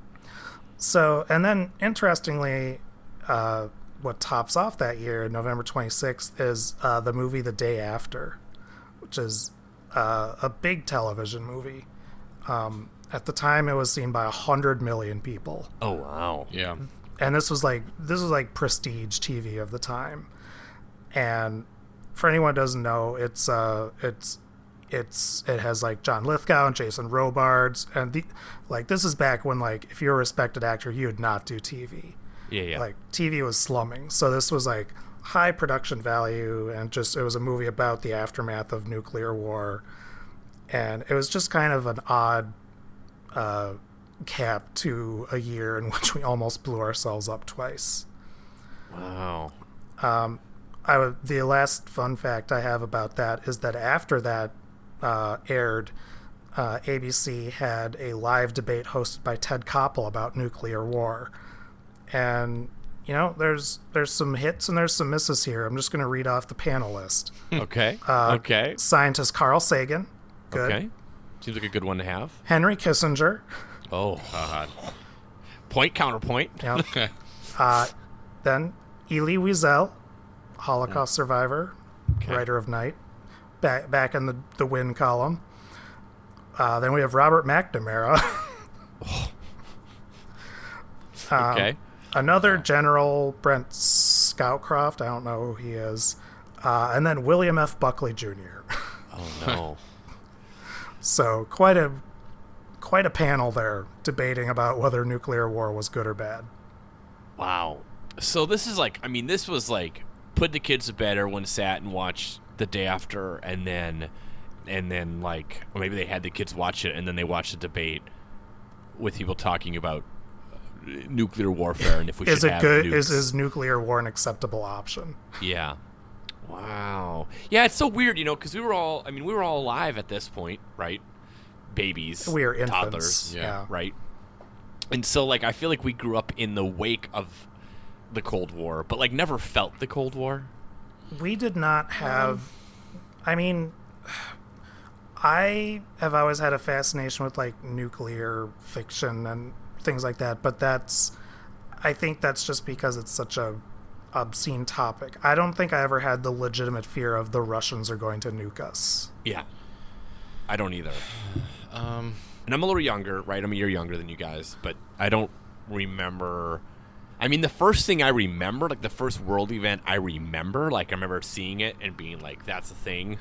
S3: So, and then interestingly, uh, what tops off that year, November 26th, is uh, the movie The Day After, which is uh, a big television movie. Um, at the time, it was seen by a 100 million people.
S1: Oh wow.
S2: Yeah.
S3: and this was like this was like prestige TV of the time. And for anyone who doesn't know, it's uh it's it's it has like John Lithgow and Jason Robards and the like this is back when like if you're a respected actor you would not do TV.
S1: Yeah. Yeah.
S3: Like TV was slumming. So this was like high production value and just it was a movie about the aftermath of nuclear war. And it was just kind of an odd uh, cap to a year in <laughs> which we almost blew ourselves up twice.
S1: wow.
S3: I the last fun fact I have about that is that after that uh, aired, uh, ABC had a live debate hosted by Ted Koppel about nuclear war, and you know there's there's some hits and there's some misses here. I'm just going to read off the panel list. <laughs>
S1: Okay.
S3: Uh,
S1: okay.
S3: Scientist Carl Sagan, good.
S1: Okay. Seems like a good one to have.
S3: Henry Kissinger.
S1: Oh,
S2: God.
S1: point counterpoint.
S3: Yep. <laughs> uh, then Elie Wiesel, Holocaust survivor,
S1: Okay.
S3: writer of Night, back back in the the win column. Uh, then we have Robert McNamara, <laughs> <laughs> Um,
S1: Okay.
S3: another General Brent Scowcroft. I don't know who he is. Uh, and then William F. Buckley Jr. <laughs>
S1: Oh no.
S3: so quite a quite a panel there debating about whether nuclear war was good or bad.
S1: Wow. So this is like, I mean, this was like put the kids to bed. Everyone sat and watched the day after, and then, and then like, or maybe they had the kids watch it, and then they watched the debate with people talking about uh, nuclear warfare and if we <laughs>
S3: is
S1: should
S3: it
S1: have
S3: good?
S1: nukes.
S3: Is is nuclear war an acceptable option?
S1: Yeah. Wow. Yeah, it's so weird, you know, because we were all, I mean, we were all alive at this point, right? Babies.
S3: We are infants.
S1: Toddlers.
S3: Yeah.
S1: Right? And so, like, I feel like we grew up in the wake of the Cold War, but, like, never felt the Cold War.
S3: we did not have i mean i have always had a fascination with like nuclear fiction and things like that but that's i think that's just because it's such a obscene topic i don't think i ever had the legitimate fear of the russians are going to nuke us
S1: Yeah. I don't either. <sighs>
S2: Um,
S1: And I'm a little younger, right? I'm a year younger than you guys, but I don't remember. I mean, the first thing I remember, like the first world event I remember, like I remember seeing it and being like, that's a thing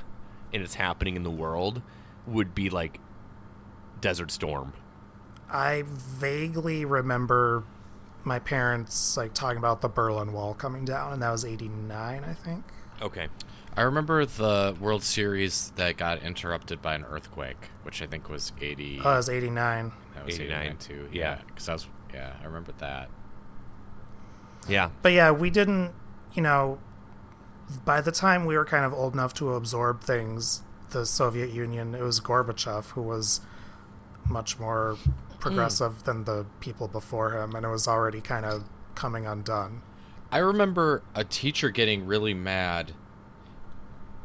S1: and it's happening in the world, would be like Desert Storm.
S3: i vaguely remember my parents like talking about the berlin wall coming down and that was 89 i think
S1: Okay.
S2: I remember the World Series that got interrupted by an earthquake, which I think was 80.
S3: oh it was 89
S2: that was
S1: 89,
S2: 89 too.
S1: yeah.
S2: Yeah, because I was. Yeah, I remember that.
S1: Yeah.
S3: but yeah, we didn't, you know, by the time we were kind of old enough to absorb things, the Soviet Union, it was Gorbachev who was much more progressive than the people before him, and it was already kind of coming undone.
S2: I remember a teacher getting really mad,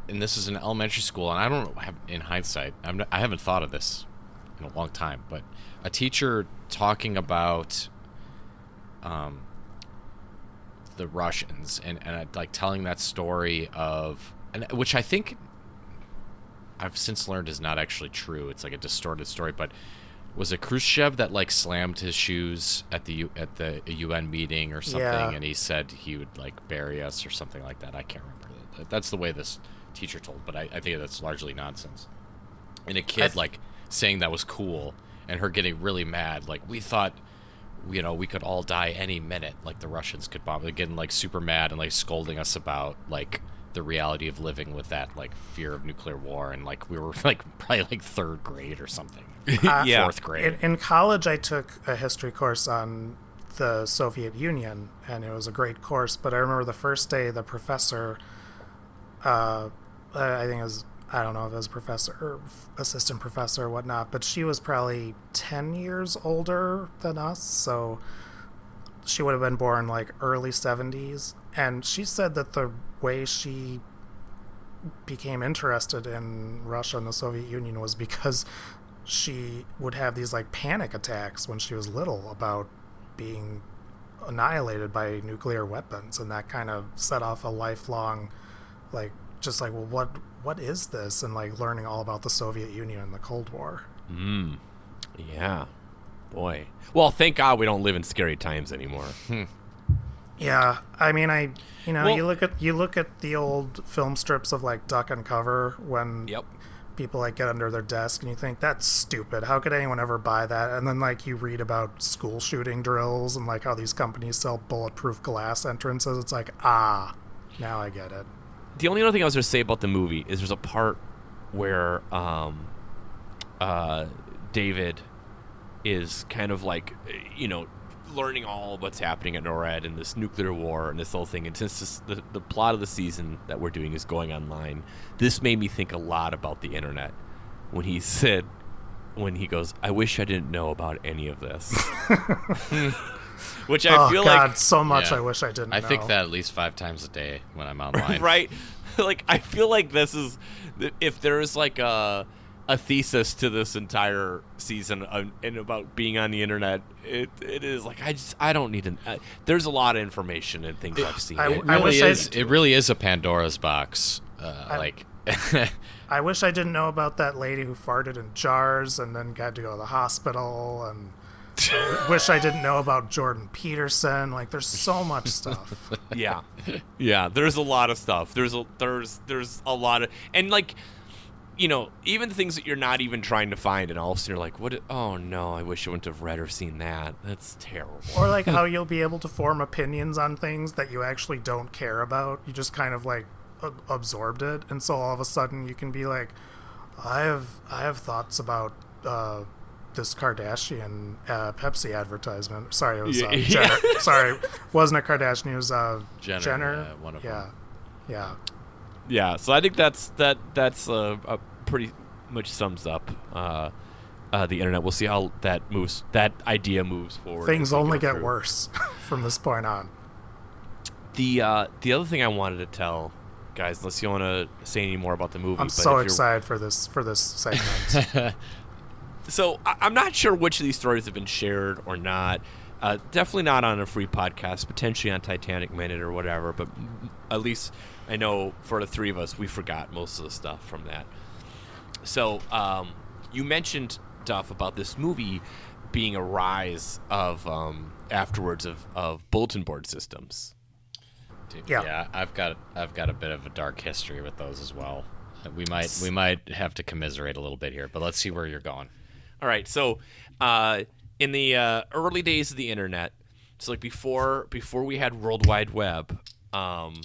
S2: and this is in elementary school, and I don't have, in hindsight, I'm I haven't thought of this in a long time, but a teacher talking about um, the Russians and, and like telling that story of, and which I think I've since learned is not actually true. It's like a distorted story, but was it Khrushchev that like slammed his shoes at the U- at the UN meeting or something,
S3: Yeah.
S2: and he said he would like bury us or something like that? I can't remember. That's the way this teacher told, but I, I think that's largely nonsense. And a kid
S3: th-
S2: like saying that was cool, and her getting really mad, like we thought. You know, we could all die any minute. Like the Russians could bomb. Getting like super mad and like scolding us about like the reality of living with that like fear of nuclear war, and like we were <laughs> like probably like third grade or something. <laughs>
S1: yeah.
S2: fourth grade.
S3: In, in college, I took a history course on the Soviet Union, and it was a great course. But I remember the first day, the professor, uh, I think it was, I don't know if it was professor or assistant professor or whatnot, but she was probably 10 years older than us. So she would have been born like early 70s. And she said that the way she became interested in Russia and the Soviet Union was because she would have these like panic attacks when she was little about being annihilated by nuclear weapons and that kind of set off a lifelong like just like well what what is this and like learning all about the Soviet Union and the Cold War.
S1: Mm. Yeah. Boy. Well, thank God we don't live in scary times anymore.
S3: Yeah, I mean I you know,
S1: Well-
S3: you look at you look at the old film strips of like Duck and Cover when
S1: Yep.
S3: people like get under their desk and you think that's stupid how could anyone ever buy that and then like you read about school shooting drills and like how these companies sell bulletproof glass entrances it's like ah now i get it
S1: the only other thing I was going to say about the movie is there's a part where um, uh, David is kind of like, you know, learning all what's happening at NORAD and this nuclear war and this whole thing. And since this, the, the plot of the season that we're doing is going online, this made me think a lot about the internet when he said, when he goes, I wish I didn't know about any of this. <laughs> <laughs> <laughs> Which I
S3: oh
S1: feel
S3: god
S1: like
S3: so much
S2: Yeah.
S3: i wish i didn't
S2: I think that at least five times a day when I'm <laughs> online.
S1: right? <laughs> like I feel like this is if there is like a a thesis to this entire season of, and about being on the internet. It it is like I just I don't need an. Uh, there's a lot of information and things I've seen.
S3: I-
S2: It
S3: I
S2: really
S3: wish I-
S2: is. It really is a Pandora's box. Uh, like,
S3: I wish I didn't know about that lady who farted in jars and then got to go to the hospital and I <laughs> wish I didn't know about Jordan Peterson. Like there's so much stuff. <laughs>
S1: yeah yeah there's a lot of stuff there's a there's there's a lot of and like you know even things that you're not even trying to find and all of a sudden you're like what oh no i wish i wouldn't have read or seen that that's terrible
S3: Or like how <laughs> you'll be able to form opinions on things that you actually don't care about. You just kind of like ab- absorbed it, and so all of a sudden you can be like, I have I have thoughts about uh, this Kardashian uh, Pepsi advertisement. Sorry, it was uh. <laughs> Jenner. Sorry, wasn't a Kardashian. It was uh,
S2: Jenner,
S3: Jenner.
S2: yeah, one of
S3: yeah,
S2: them.
S3: yeah.
S1: yeah so i think that's that that's uh, a pretty much sums up uh uh, the internet. We'll see how that moves. That idea moves forward.
S3: Things only get
S1: through.
S3: worse <laughs> from this point on.
S1: The uh, the other thing I wanted to tell guys, unless you want to say any more about the movie,
S3: I'm so excited for this for this segment. <laughs>
S1: So I- I'm not sure which of these stories have been shared or not. Uh, definitely not on a free podcast, potentially on Titanic Minute or whatever. But at least I know for the three of us, we forgot most of the stuff from that. So um, you mentioned Duff about this movie being a rise of um, afterwards of, of bulletin board systems.
S2: Dude,
S3: Yeah.
S2: yeah, I've got I've got a bit of a dark history with those as well. We might we might have to commiserate a little bit here, but let's see where you're going.
S1: All right, so uh, in the uh, early days of the internet, so like before before we had World Wide Web, um,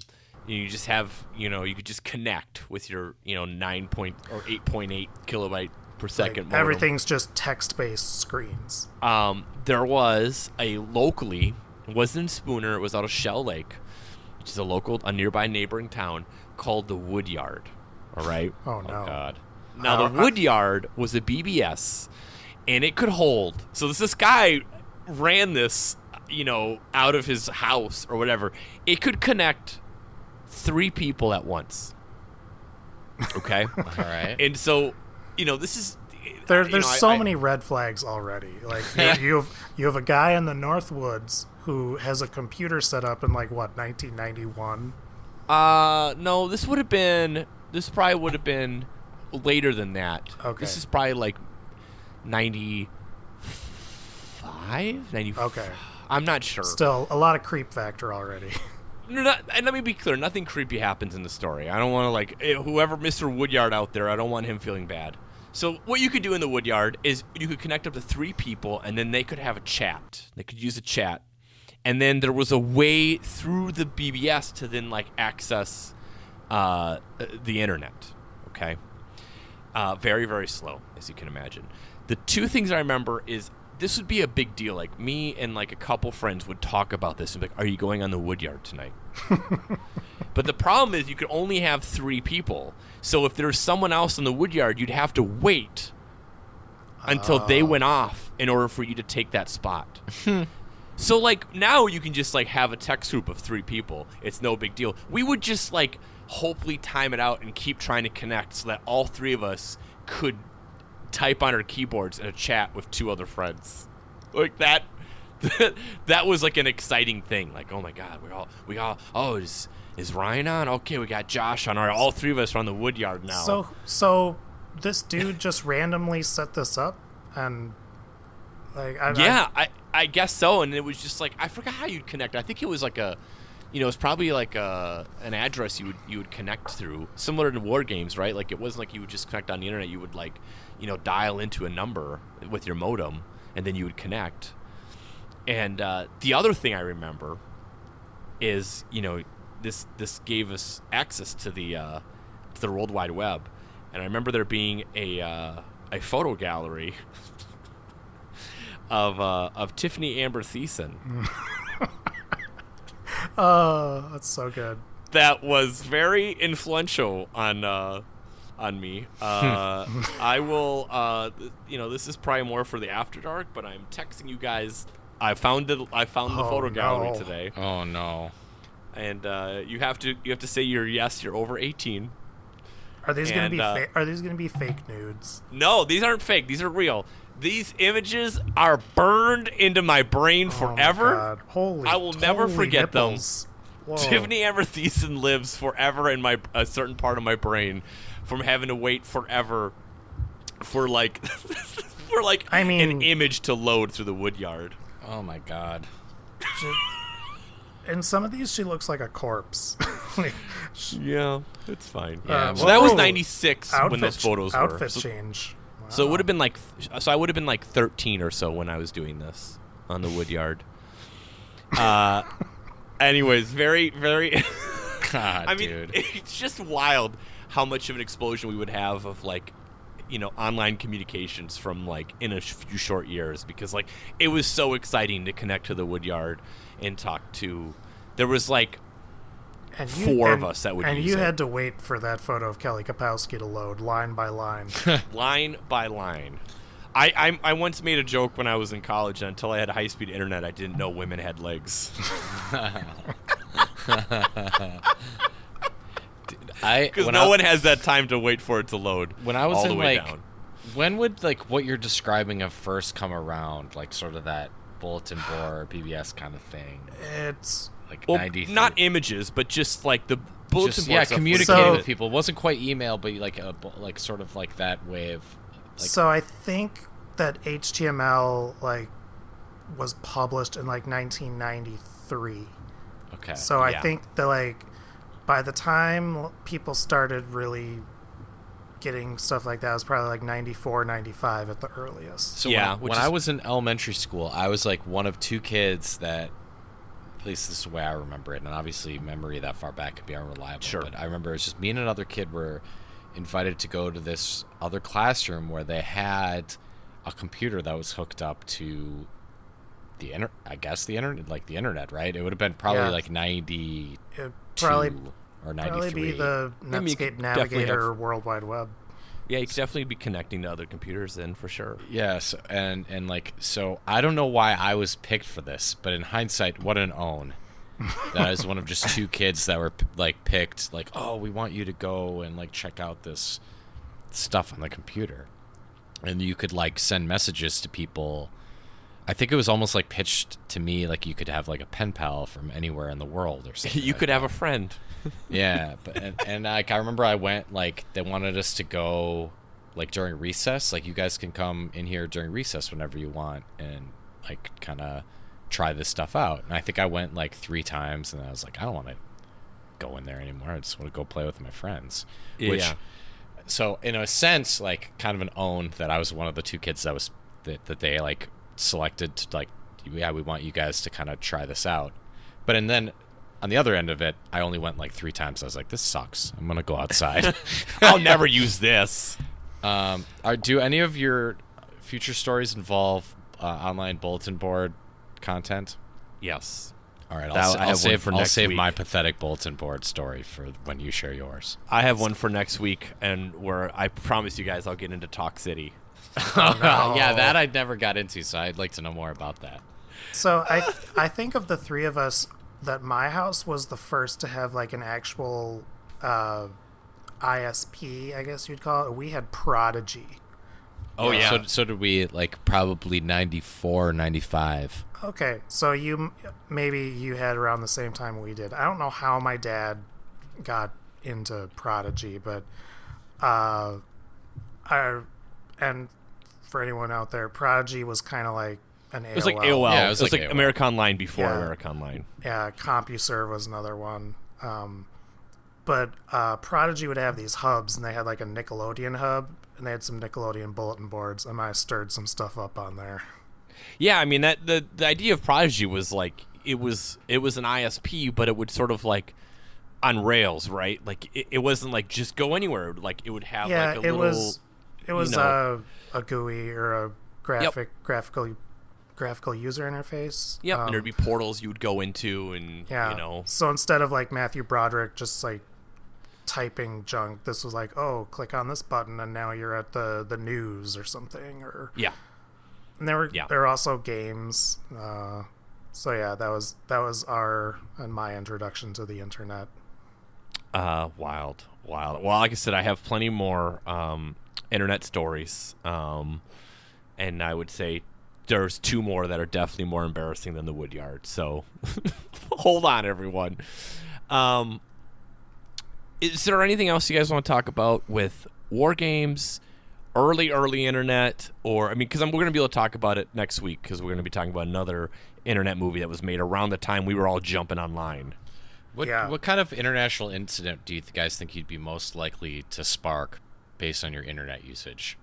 S1: you just have you know you could just connect with your you know nine point or eight point eight kilobyte per second. modem.
S3: everything's just text-based screens.
S1: Um, there was a locally, it wasn't in Spooner, it was out of Shell Lake, which is a local, a nearby neighboring town called the Woodyard. All right.
S3: Oh no.
S2: Oh God.
S1: Now the Woodyard was a BBS, and it could hold. So this, this guy ran this, you know, out of his house or whatever. It could connect three people at once. <laughs> Okay,
S2: All right.
S1: and so, you know, this is
S3: There, there's
S1: know,
S3: so
S1: I-
S3: many red flags already. Like <laughs> you, you have you have a guy in the North Woods who has a computer set up in like what 1991.
S1: Uh, no, this would have been. This probably would have been later than that.
S3: Okay.
S1: This is probably like 95, 90.
S3: Okay.
S1: I'm not sure.
S3: Still a lot of creep factor already. <laughs>
S1: No, not, and let me be clear. Nothing creepy happens in the story. I don't want to like eh, whoever Mr. Woodyard out there. I don't want him feeling bad. So what you could do in the Woodyard is you could connect up to three people, and then they could have a chat. They could use a chat, and then there was a way through the BBS to then like access uh, the internet. Okay, uh, very very slow, as you can imagine. The two things I remember is this would be a big deal. Like me and like a couple friends would talk about this and be like, "Are you going on the Woodyard tonight?" <laughs> But the problem is you could only have three people. So if there's someone else in the woodyard, you'd have to wait until they went off in order for you to take that spot. <laughs> so like now you can just like have a text group of three people. It's no big deal. We would just like hopefully time it out and keep trying to connect so that all three of us could type on our keyboards in a chat with two other friends. Like that <laughs> that was like an exciting thing. Like, oh my god, we all we all oh is is Ryan on? Okay, we got Josh on. All right, all three of us are on the Woodyard now.
S3: So so this dude just <laughs> randomly set this up and like I, I-
S1: yeah, I, I guess so. And it was just like I forgot how you'd connect. I think it was like a, you know, it's probably like a an address you would you would connect through, similar to war games, right? Like it wasn't like you would just connect on the internet. You would like, you know, dial into a number with your modem, and then you would connect. And uh, the other thing I remember is, you know, this this gave us access to the uh, to the World Wide Web, and I remember there being a uh, a photo gallery <laughs> of uh, of Tiffany Amber Thiessen <laughs>
S3: Oh, that's so good.
S1: that was very influential on uh, on me. <laughs> Uh, I will, uh, you know, this is probably more for the after dark, but I'm texting you guys. I found it. I found the
S3: Oh,
S1: photo gallery
S3: no.
S1: today,
S2: Oh no.
S1: and uh, you have to you have to say you're yes, you're over 18.
S3: Are these gonna be
S1: uh,
S3: fa- are these gonna be fake nudes?
S1: No, these aren't fake. These are real. These images are burned into my brain
S3: Oh my
S1: forever.
S3: God. Holy!
S1: I will never
S3: holy
S1: forget them.
S3: Whoa.
S1: Tiffany Amber lives forever in my a certain part of my brain from having to wait forever for like <laughs> for like
S3: I
S1: an image to load through the Woodyard.
S2: Oh my god.
S3: In some of these, she looks like a corpse. <laughs> Like,
S1: Yeah, it's fine.
S2: Yeah,
S3: uh,
S1: so that was
S3: whoa.
S1: 96 when
S3: outfit
S1: those
S3: ch-
S1: photos were.
S3: outfit
S1: So,
S3: change.
S1: So it would have been like so I would have been like 13 or so when I was doing this on the woodyard. Uh <laughs> anyways, very very <laughs>
S2: God,
S1: I mean,
S2: dude. <laughs>
S1: it's just wild how much of an explosion we would have of like, you know, online communications from like in a few short years because like it was so exciting to connect to the Woodyard and talk to. There was like
S3: and
S1: four of us that would
S3: and
S1: use
S3: you
S1: it.
S3: had to wait for that photo of Kelly Kapowski to load line by line. <laughs>
S1: line by line. I, I I once made a joke when I was in college. And until I had high speed internet, I didn't know women had legs. <laughs>
S2: I <laughs>
S1: Because no
S2: I,
S1: one has that time to wait for it to load.
S2: when I was
S1: all
S2: in
S1: the way
S2: like
S1: down.
S2: when would like what you're describing have first come around, like sort of that bulletin board BBS kind of thing,
S3: It's
S2: like
S1: Well,
S2: 93.
S1: not images, but just like the bulletin
S2: just
S1: board
S2: yeah,
S1: stuff
S2: communicating
S3: So-
S2: with people. It wasn't quite email, but like a like sort of like that way of like
S3: so I think that HTML like was published in like 1993.
S2: okay.
S3: So I think that like by the time people started really getting stuff like that it was probably like 94 95 at the earliest
S2: So
S1: Yeah,
S2: when, when
S1: is-
S2: I was in elementary school, I was like one of two kids that, at least this is the way I remember it, and obviously memory that far back could be unreliable.
S1: Sure.
S2: But I remember it was just me and another kid were invited to go to this other classroom where they had a computer that was hooked up to the inter I guess the internet, like the internet, right? It would have been probably
S3: Yeah.
S2: like ninety
S3: probably
S2: or ninety
S3: probably be the
S1: mean, you could
S3: Netscape Navigator
S1: have-
S3: World Wide Web
S1: Yeah, you could definitely be connecting to other computers then for sure.
S2: Yes, and and like so, I don't know why I was picked for this, but in hindsight, what an own. <laughs> that I was one of just two kids that were like picked. Like, oh, we want you to go and like check out this stuff on the computer, and you could like send messages to people. I think it was almost like pitched to me like you could have like a pen pal from anywhere in the world or <laughs> something.
S1: you
S2: like
S1: could have a friend.
S2: Yeah, but and, and like I remember I went like they wanted us to go like during recess. Like you guys can come in here during recess whenever you want and like kind of try this stuff out. And I think I went like three times, and I was like, I don't want to go in there anymore. I just want to go play with my friends. Which,
S1: Yeah.
S2: so in a sense, like kind of an own that I was one of the two kids that was that, that they like selected to like, yeah, we want you guys to kind of try this out. But and then on the other end of it, I only went like three times. I was like, this sucks. I'm gonna go outside. <laughs> <laughs>
S1: I'll never use this.
S2: um, are, do any of your future stories involve uh, online bulletin board content?
S1: Yes.
S2: All right, I'll,
S1: That-
S2: s-
S1: I
S2: I'll
S1: have one
S2: save,
S1: for
S2: I'll
S1: next
S2: save
S1: week.
S2: my pathetic bulletin board story for when you share yours.
S1: I have one for next week, and where I promise you guys I'll get into Talk City. <laughs>
S2: yeah, that I never got into, so I'd like to know more about that.
S3: So I I think of the three of us that my house was the first to have like an actual uh, ISP, I guess you'd call it. We had Prodigy.
S1: Oh yeah.
S2: So, so did we, like, probably 94, 95.
S3: Okay, so you maybe you had around the same time we did. I don't know how my dad got into Prodigy, but uh, I and for anyone out there, Prodigy was kind of like an AOL.
S1: it was like AOL.
S2: Yeah,
S1: it was, like,
S2: AOL.
S1: America Online before
S3: Yeah.
S1: America Online.
S3: Yeah, CompuServe was another one. Um, but uh, Prodigy would have these hubs, and they had like a Nickelodeon hub, and they had some Nickelodeon bulletin boards. and I stirred some stuff up on there.
S1: Yeah, I mean that the the idea of Prodigy was like it was it was an ISP, but it would sort of like on rails, right? Like it, it wasn't like just go anywhere. Like it would have
S3: yeah,
S1: like a
S3: it
S1: little.
S3: was it was
S1: know-
S3: uh, a GUI or a graphic graphical graphical user interface.
S1: Yep,
S3: Um,
S1: and there'd be portals you would go into, and
S3: yeah.
S1: you know,
S3: So instead of like Matthew Broderick just like typing junk, this was like, oh, click on this button, and now you're at the the news or something, or
S1: yeah,
S3: And there were
S1: Yeah.
S3: there were also games. Uh, so yeah, that was that was our and my introduction to the internet.
S1: Uh, wild, wild. Well, like I said, I have plenty more um, internet stories, um, and I would say there's two more that are definitely more embarrassing than the Woodyard. So <laughs> hold on, everyone. Um, is there anything else you guys want to talk about with war games, early early internet, or I mean, because we're going to be able to talk about it next week because we're going to be talking about another internet movie that was made around the time we were all jumping online.
S2: What
S3: Yeah.
S2: what kind of international incident do you guys think you'd be most likely to spark based on your internet usage?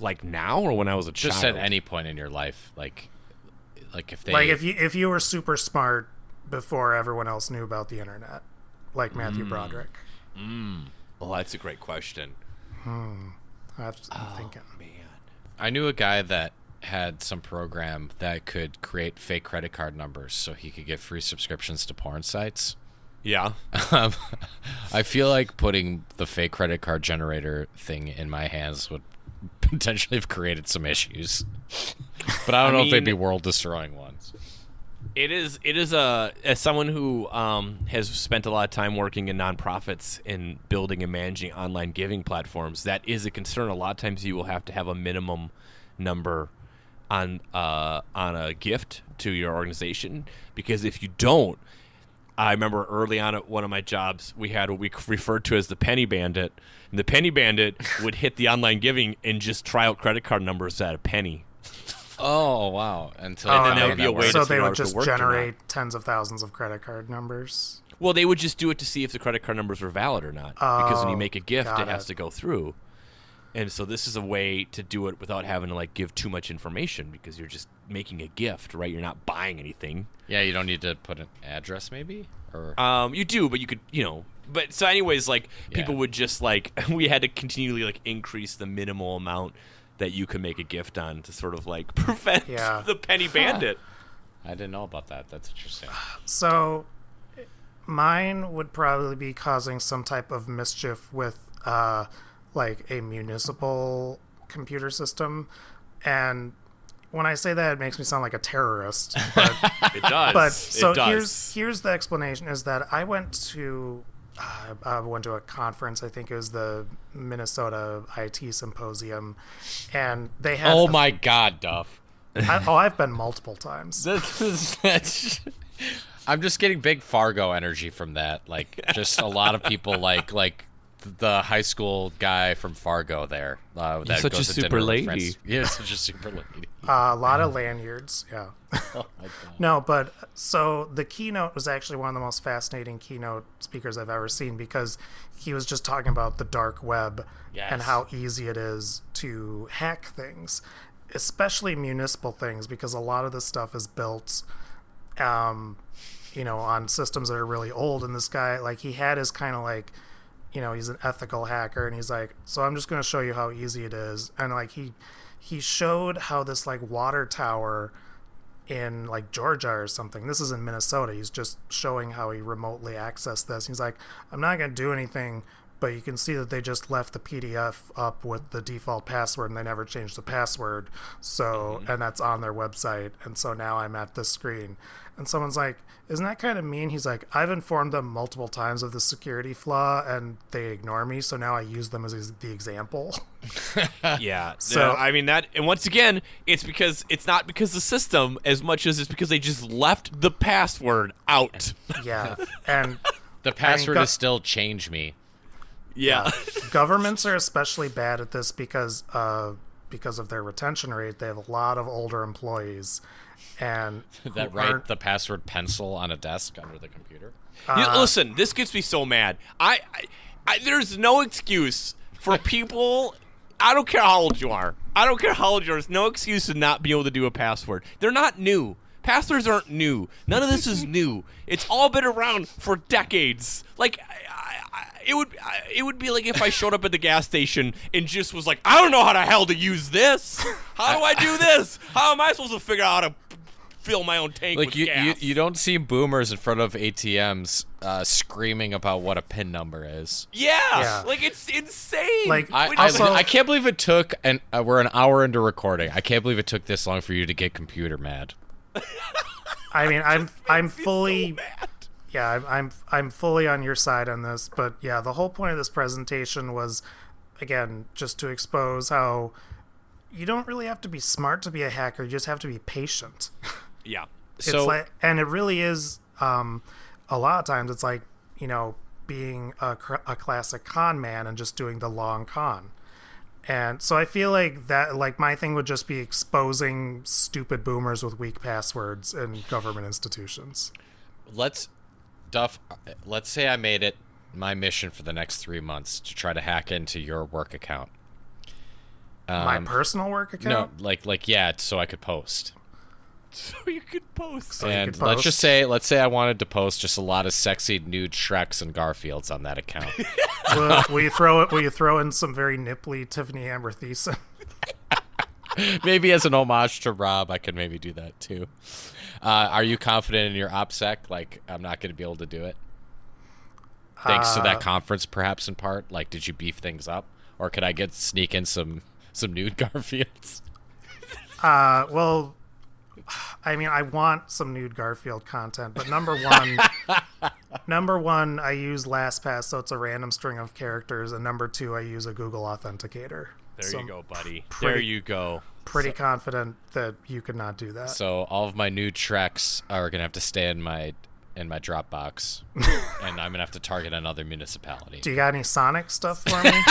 S1: Like now or when I was a
S2: Just
S1: child?
S2: Just at any point in your life, like like if they
S3: like if you if you were super smart before everyone else knew about the internet, like
S1: Mm.
S3: Matthew Broderick.
S1: Well, that's a great question.
S3: I have to,
S1: Oh.
S3: I'm thinking.
S1: Man.
S2: I knew a guy that had some program that could create fake credit card numbers so he could get free subscriptions to porn sites.
S1: Yeah.
S2: Um, <laughs> I feel like putting the fake credit card generator thing in my hands would <laughs> potentially have created some issues. But I don't
S1: I
S2: know if they'd be world destroying ones.
S1: It is. It is a as someone who um, has spent a lot of time working in nonprofits and building and managing online giving platforms. That is a concern. A lot of times, you will have to have a minimum number on uh, on a gift to your organization because if you don't, I remember early on at one of my jobs, we had what we referred to as the penny bandit. And the penny bandit would hit the online giving and just try out credit card numbers at a penny.
S2: Oh wow! Until
S3: Oh,
S2: I
S3: and
S2: found
S3: that would
S1: be a way
S2: worked.
S1: to
S3: so they would just
S1: worked or not.
S3: generate tens of thousands of credit card numbers.
S1: Well, they would just do it to see if the credit card numbers were valid or not. because when you
S3: Oh,
S1: make a gift,
S3: got
S1: it has to go through. And so this is a way to do it without having to like give too much information because you're just making a gift, right? You're not buying anything.
S2: Yeah, you don't need to put an address, maybe, or
S1: Um, you do, but you could, you know. But so, anyways, like people
S2: Yeah.
S1: would just like <laughs> we had to continually like increase the minimal amount that you could make a gift on to sort of like <laughs> prevent
S3: Yeah. <laughs>
S1: the penny bandit.
S2: I didn't know about that. That's interesting.
S3: So mine would probably be causing some type of mischief with uh, like a municipal computer system. And when I say that, it makes me sound like a terrorist. <laughs> But,
S1: It does.
S3: but
S1: it
S3: so
S1: does.
S3: here's here's the explanation: is that I went to uh, I went to a conference. I think it was the Minnesota IT Symposium, and they had.
S2: Oh
S3: a-
S2: my God, Duff.
S3: I, oh, I've been multiple times. <laughs>
S2: This is- that's- <laughs> I'm just getting big Fargo energy from that. Like, just a lot of people like like the high school guy from Fargo there. Uh, that
S1: such a
S2: goes to
S1: super
S2: with
S1: lady. <laughs>
S2: Yeah, such a super lady.
S3: Uh, a lot of lanyards. Yeah.
S2: Oh. <laughs>
S3: No, but so the keynote was actually one of the most fascinating keynote speakers I've ever seen because he was just talking about the dark web and how easy it is to hack things, especially municipal things, because a lot of this stuff is built, um, you know, on systems that are really old. And this guy, like, he had his kind of like, you know, he's an ethical hacker, and he's like, so I'm just going to show you how easy it is, and like he he showed how this like water tower in like Georgia or something. This is in Minnesota. He's just showing how he remotely accessed this. He's like, I'm not going to do anything, but you can see that they just left the PDF up with the default password and they never changed the password. So, mm-hmm. and that's on their website. And so now I'm at this screen. And someone's like, Isn't that kind of mean? He's like, I've informed them multiple times of the security flaw and they ignore me. So now I use them as the example. <laughs>
S1: Yeah. <laughs>
S3: So-
S1: So I mean that, and once again, it's because it's not because the system as much as it's because they just left the password out.
S3: yeah. And <laughs>
S2: The password
S3: go-
S2: is still change me.
S1: Yeah. <laughs>
S3: governments are especially bad at this because uh, because of their retention rate. They have a lot of older employees, and <laughs>
S2: That write the password pencil on a desk under the computer.
S1: You- listen, this gets me so mad. I, I, I there's no excuse for <laughs> people. I don't care how old you are. I don't care how old you are. There's no excuse to not be able to do a password. They're not new. Passwords aren't new. None of this is new. It's all been around for decades. Like, it would, it would be like if I showed up at the gas station and just was like, I don't know how the hell to use this. How do I do this? How am I supposed to figure out how to fill my own tank
S2: Like
S1: with
S2: you, you,
S1: gas?
S2: you don't see boomers in front of ATMs uh, screaming about what a pin number is.
S1: yeah,
S3: Yeah.
S1: like it's insane.
S3: Like,
S2: I,
S1: When-
S2: I,
S3: Also-
S2: I can't believe it took and uh, we're an hour into recording. I can't believe it took this long for you to get computer mad.
S3: I mean, I'm <laughs> I'm fully yeah, I'm, I'm I'm fully on your side on this, but yeah, the whole point of this presentation was, again, just to expose how you don't really have to be smart to be a hacker. You just have to be patient. <laughs>
S1: Yeah.
S3: It's
S2: So-
S3: like, and it really is. Um, a lot of times, it's like you know being a, a classic con man and just doing the long con. And so I feel like that, like my thing would just be exposing stupid boomers with weak passwords in government institutions.
S2: let's Duff. Let's say I made it my mission for the next three months to try to hack into your work account.
S3: my
S2: Um,
S3: personal work account?
S2: no, like like yeah, so I could post. <laughs>
S1: So you could post.
S3: So you
S2: and
S3: could
S2: let's just say, let's say I wanted to post just a lot of sexy nude Shreks and Garfields on that account. <laughs>
S3: will, will you throw it? Will you throw in some very nipply Tiffany Amber Thiessen? <laughs>
S2: maybe as an homage to Rob, I could maybe do that too. Uh, are you confident in your OPSEC? Like, I'm not going to be able to do it. Thanks to
S3: Uh,
S2: that conference, perhaps in part. Like, did you beef things up, or could I get sneak in some some nude <laughs> Garfields?
S3: Uh, well, I mean, I want some nude Garfield content, but number one, <laughs> number one, I use LastPass, so it's a random string of characters, and number two, I use a Google Authenticator.
S1: There
S3: So
S1: you go, buddy.
S3: pretty-
S1: there you go.
S3: Pretty confident that you could not do that.
S2: So all of my new Shreks are going to have to stay in my in my Dropbox, <laughs> and I'm going to have to target another municipality.
S3: do you got any Sonic stuff for me? <laughs>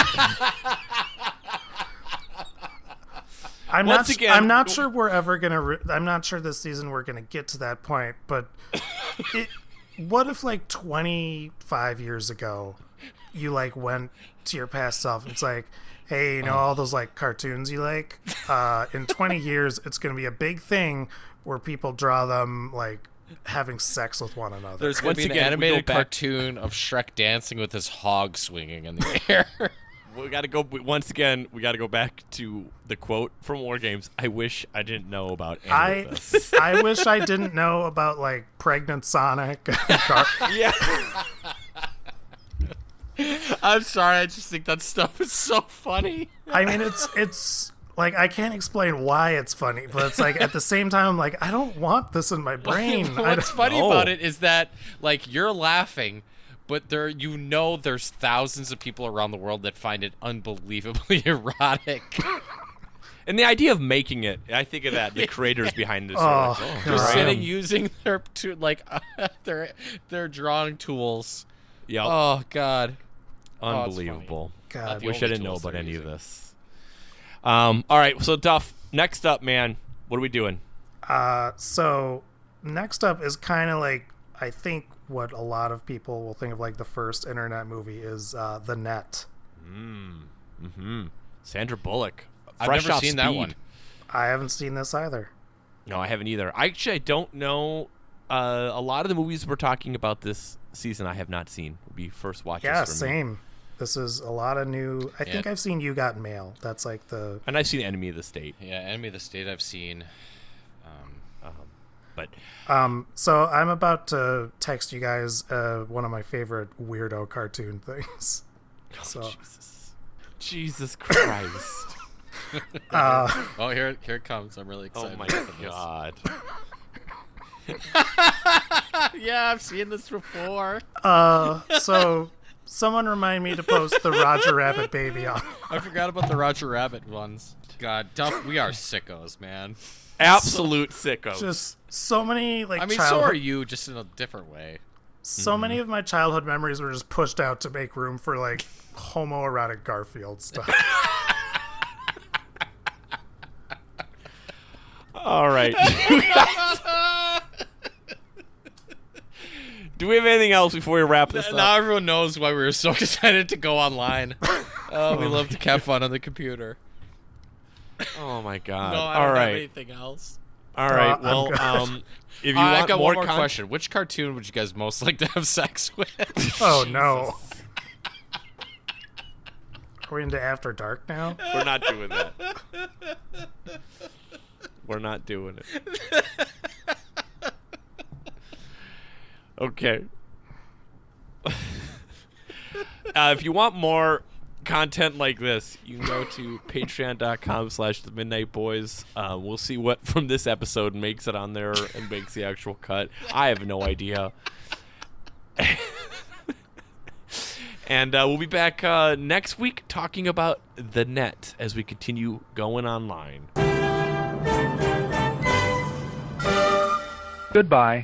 S3: I'm
S1: Once
S3: not.
S1: again-
S3: I'm not sure we're ever gonna. Re- I'm not sure this season we're gonna get to that point. But <laughs> it, what if like 25 years ago, you like went to your past self? and It's like, hey, you know all those like cartoons you like. Uh, in 20 <laughs> years, it's gonna be a big thing where people draw them like having sex with one another.
S2: There's going to be an
S1: again,
S2: animated
S1: back-
S2: cartoon of Shrek dancing with his hog swinging in the <laughs> air.
S1: We got to go once again. We got to go back to the quote from War Games. I wish I didn't know about any
S3: I
S1: of this. <laughs>
S3: I wish I didn't know about like pregnant Sonic. Gar-
S1: yeah.
S2: I'm sorry, I just think that stuff is so funny.
S3: I mean, it's it's like I can't explain why it's funny, but it's like at the same time, I'm like I don't want this in my <laughs> brain.
S2: What's funny
S1: know.
S2: about it is that like you're laughing, but there you know there's thousands of people around the world that find it unbelievably <laughs> erotic.
S1: And the idea of making it, I think of that. The <laughs> creators behind this. Oh, are like,
S3: Oh,
S1: oh,
S2: Just sitting using their to, like their their drawing tools.
S1: Yep.
S2: Oh God. Oh,
S1: Unbelievable.
S3: God.
S2: the
S1: Wish I didn't know about
S2: they're
S1: any of this. Um. All right. So Duff. Next up, man. What are we doing?
S3: Uh, so next up is kind of like I think what a lot of people will think of like the first internet movie is uh, the Net. Mm.
S1: Hmm. Sandra Bullock.
S2: I've
S1: Fresh
S2: never
S1: off
S2: seen that one.
S3: I haven't seen this either.
S1: No, I haven't either. I actually I don't know. Uh, a lot of the movies we're talking about this season, I have not seen. Will be first watches.
S3: Yeah,
S1: for me.
S3: same. This is a lot of new. I think I've seen You Got Mail. That's like the
S1: And I've seen Enemy of the State.
S2: Yeah, Enemy of the State I've seen. Um,
S1: Um, but
S3: Um, so I'm about to text you guys uh, one of my favorite weirdo cartoon <laughs> things. So
S1: Jesus, Jesus Christ! <laughs>
S3: uh,
S2: oh, here it here it comes. I'm really excited.
S1: oh
S2: excited.
S1: my. God! <laughs> <laughs>
S2: yeah, I've seen this before.
S3: uh, so someone remind me to post the Roger Rabbit baby on. <laughs>
S2: I forgot about the Roger Rabbit ones. God, Duff, we are sickos, man.
S1: Absolute sickos.
S3: Just so many like
S2: I mean, so are you, just in a different way.
S3: so many of my childhood memories were just pushed out to make room for like homoerotic Garfield stuff. <laughs>
S1: All right. Do we have anything else before we wrap this up?
S2: Now everyone knows why we were so <laughs> excited to go online. <laughs> Oh, we love to have fun on the computer.
S1: Oh my God!
S2: No, I
S1: All
S2: don't have anything else.
S1: all right.
S3: Uh,
S1: well, um, <laughs> if you
S2: I
S1: want
S2: got
S1: more,
S2: one more
S1: con-
S2: question. Which cartoon would you guys most like to have sex with?
S3: oh no. Are we into After Dark now?
S1: we're not doing that. We're not doing it. Okay. <laughs> uh, if you want more content like this, you can go to <laughs> patreon.com slash the midnight boys. Uh, we'll see what from this episode makes it on there and makes the actual cut. I have no idea. <laughs> and uh, we'll be back uh, next week talking about the net as we continue going online.
S4: Goodbye.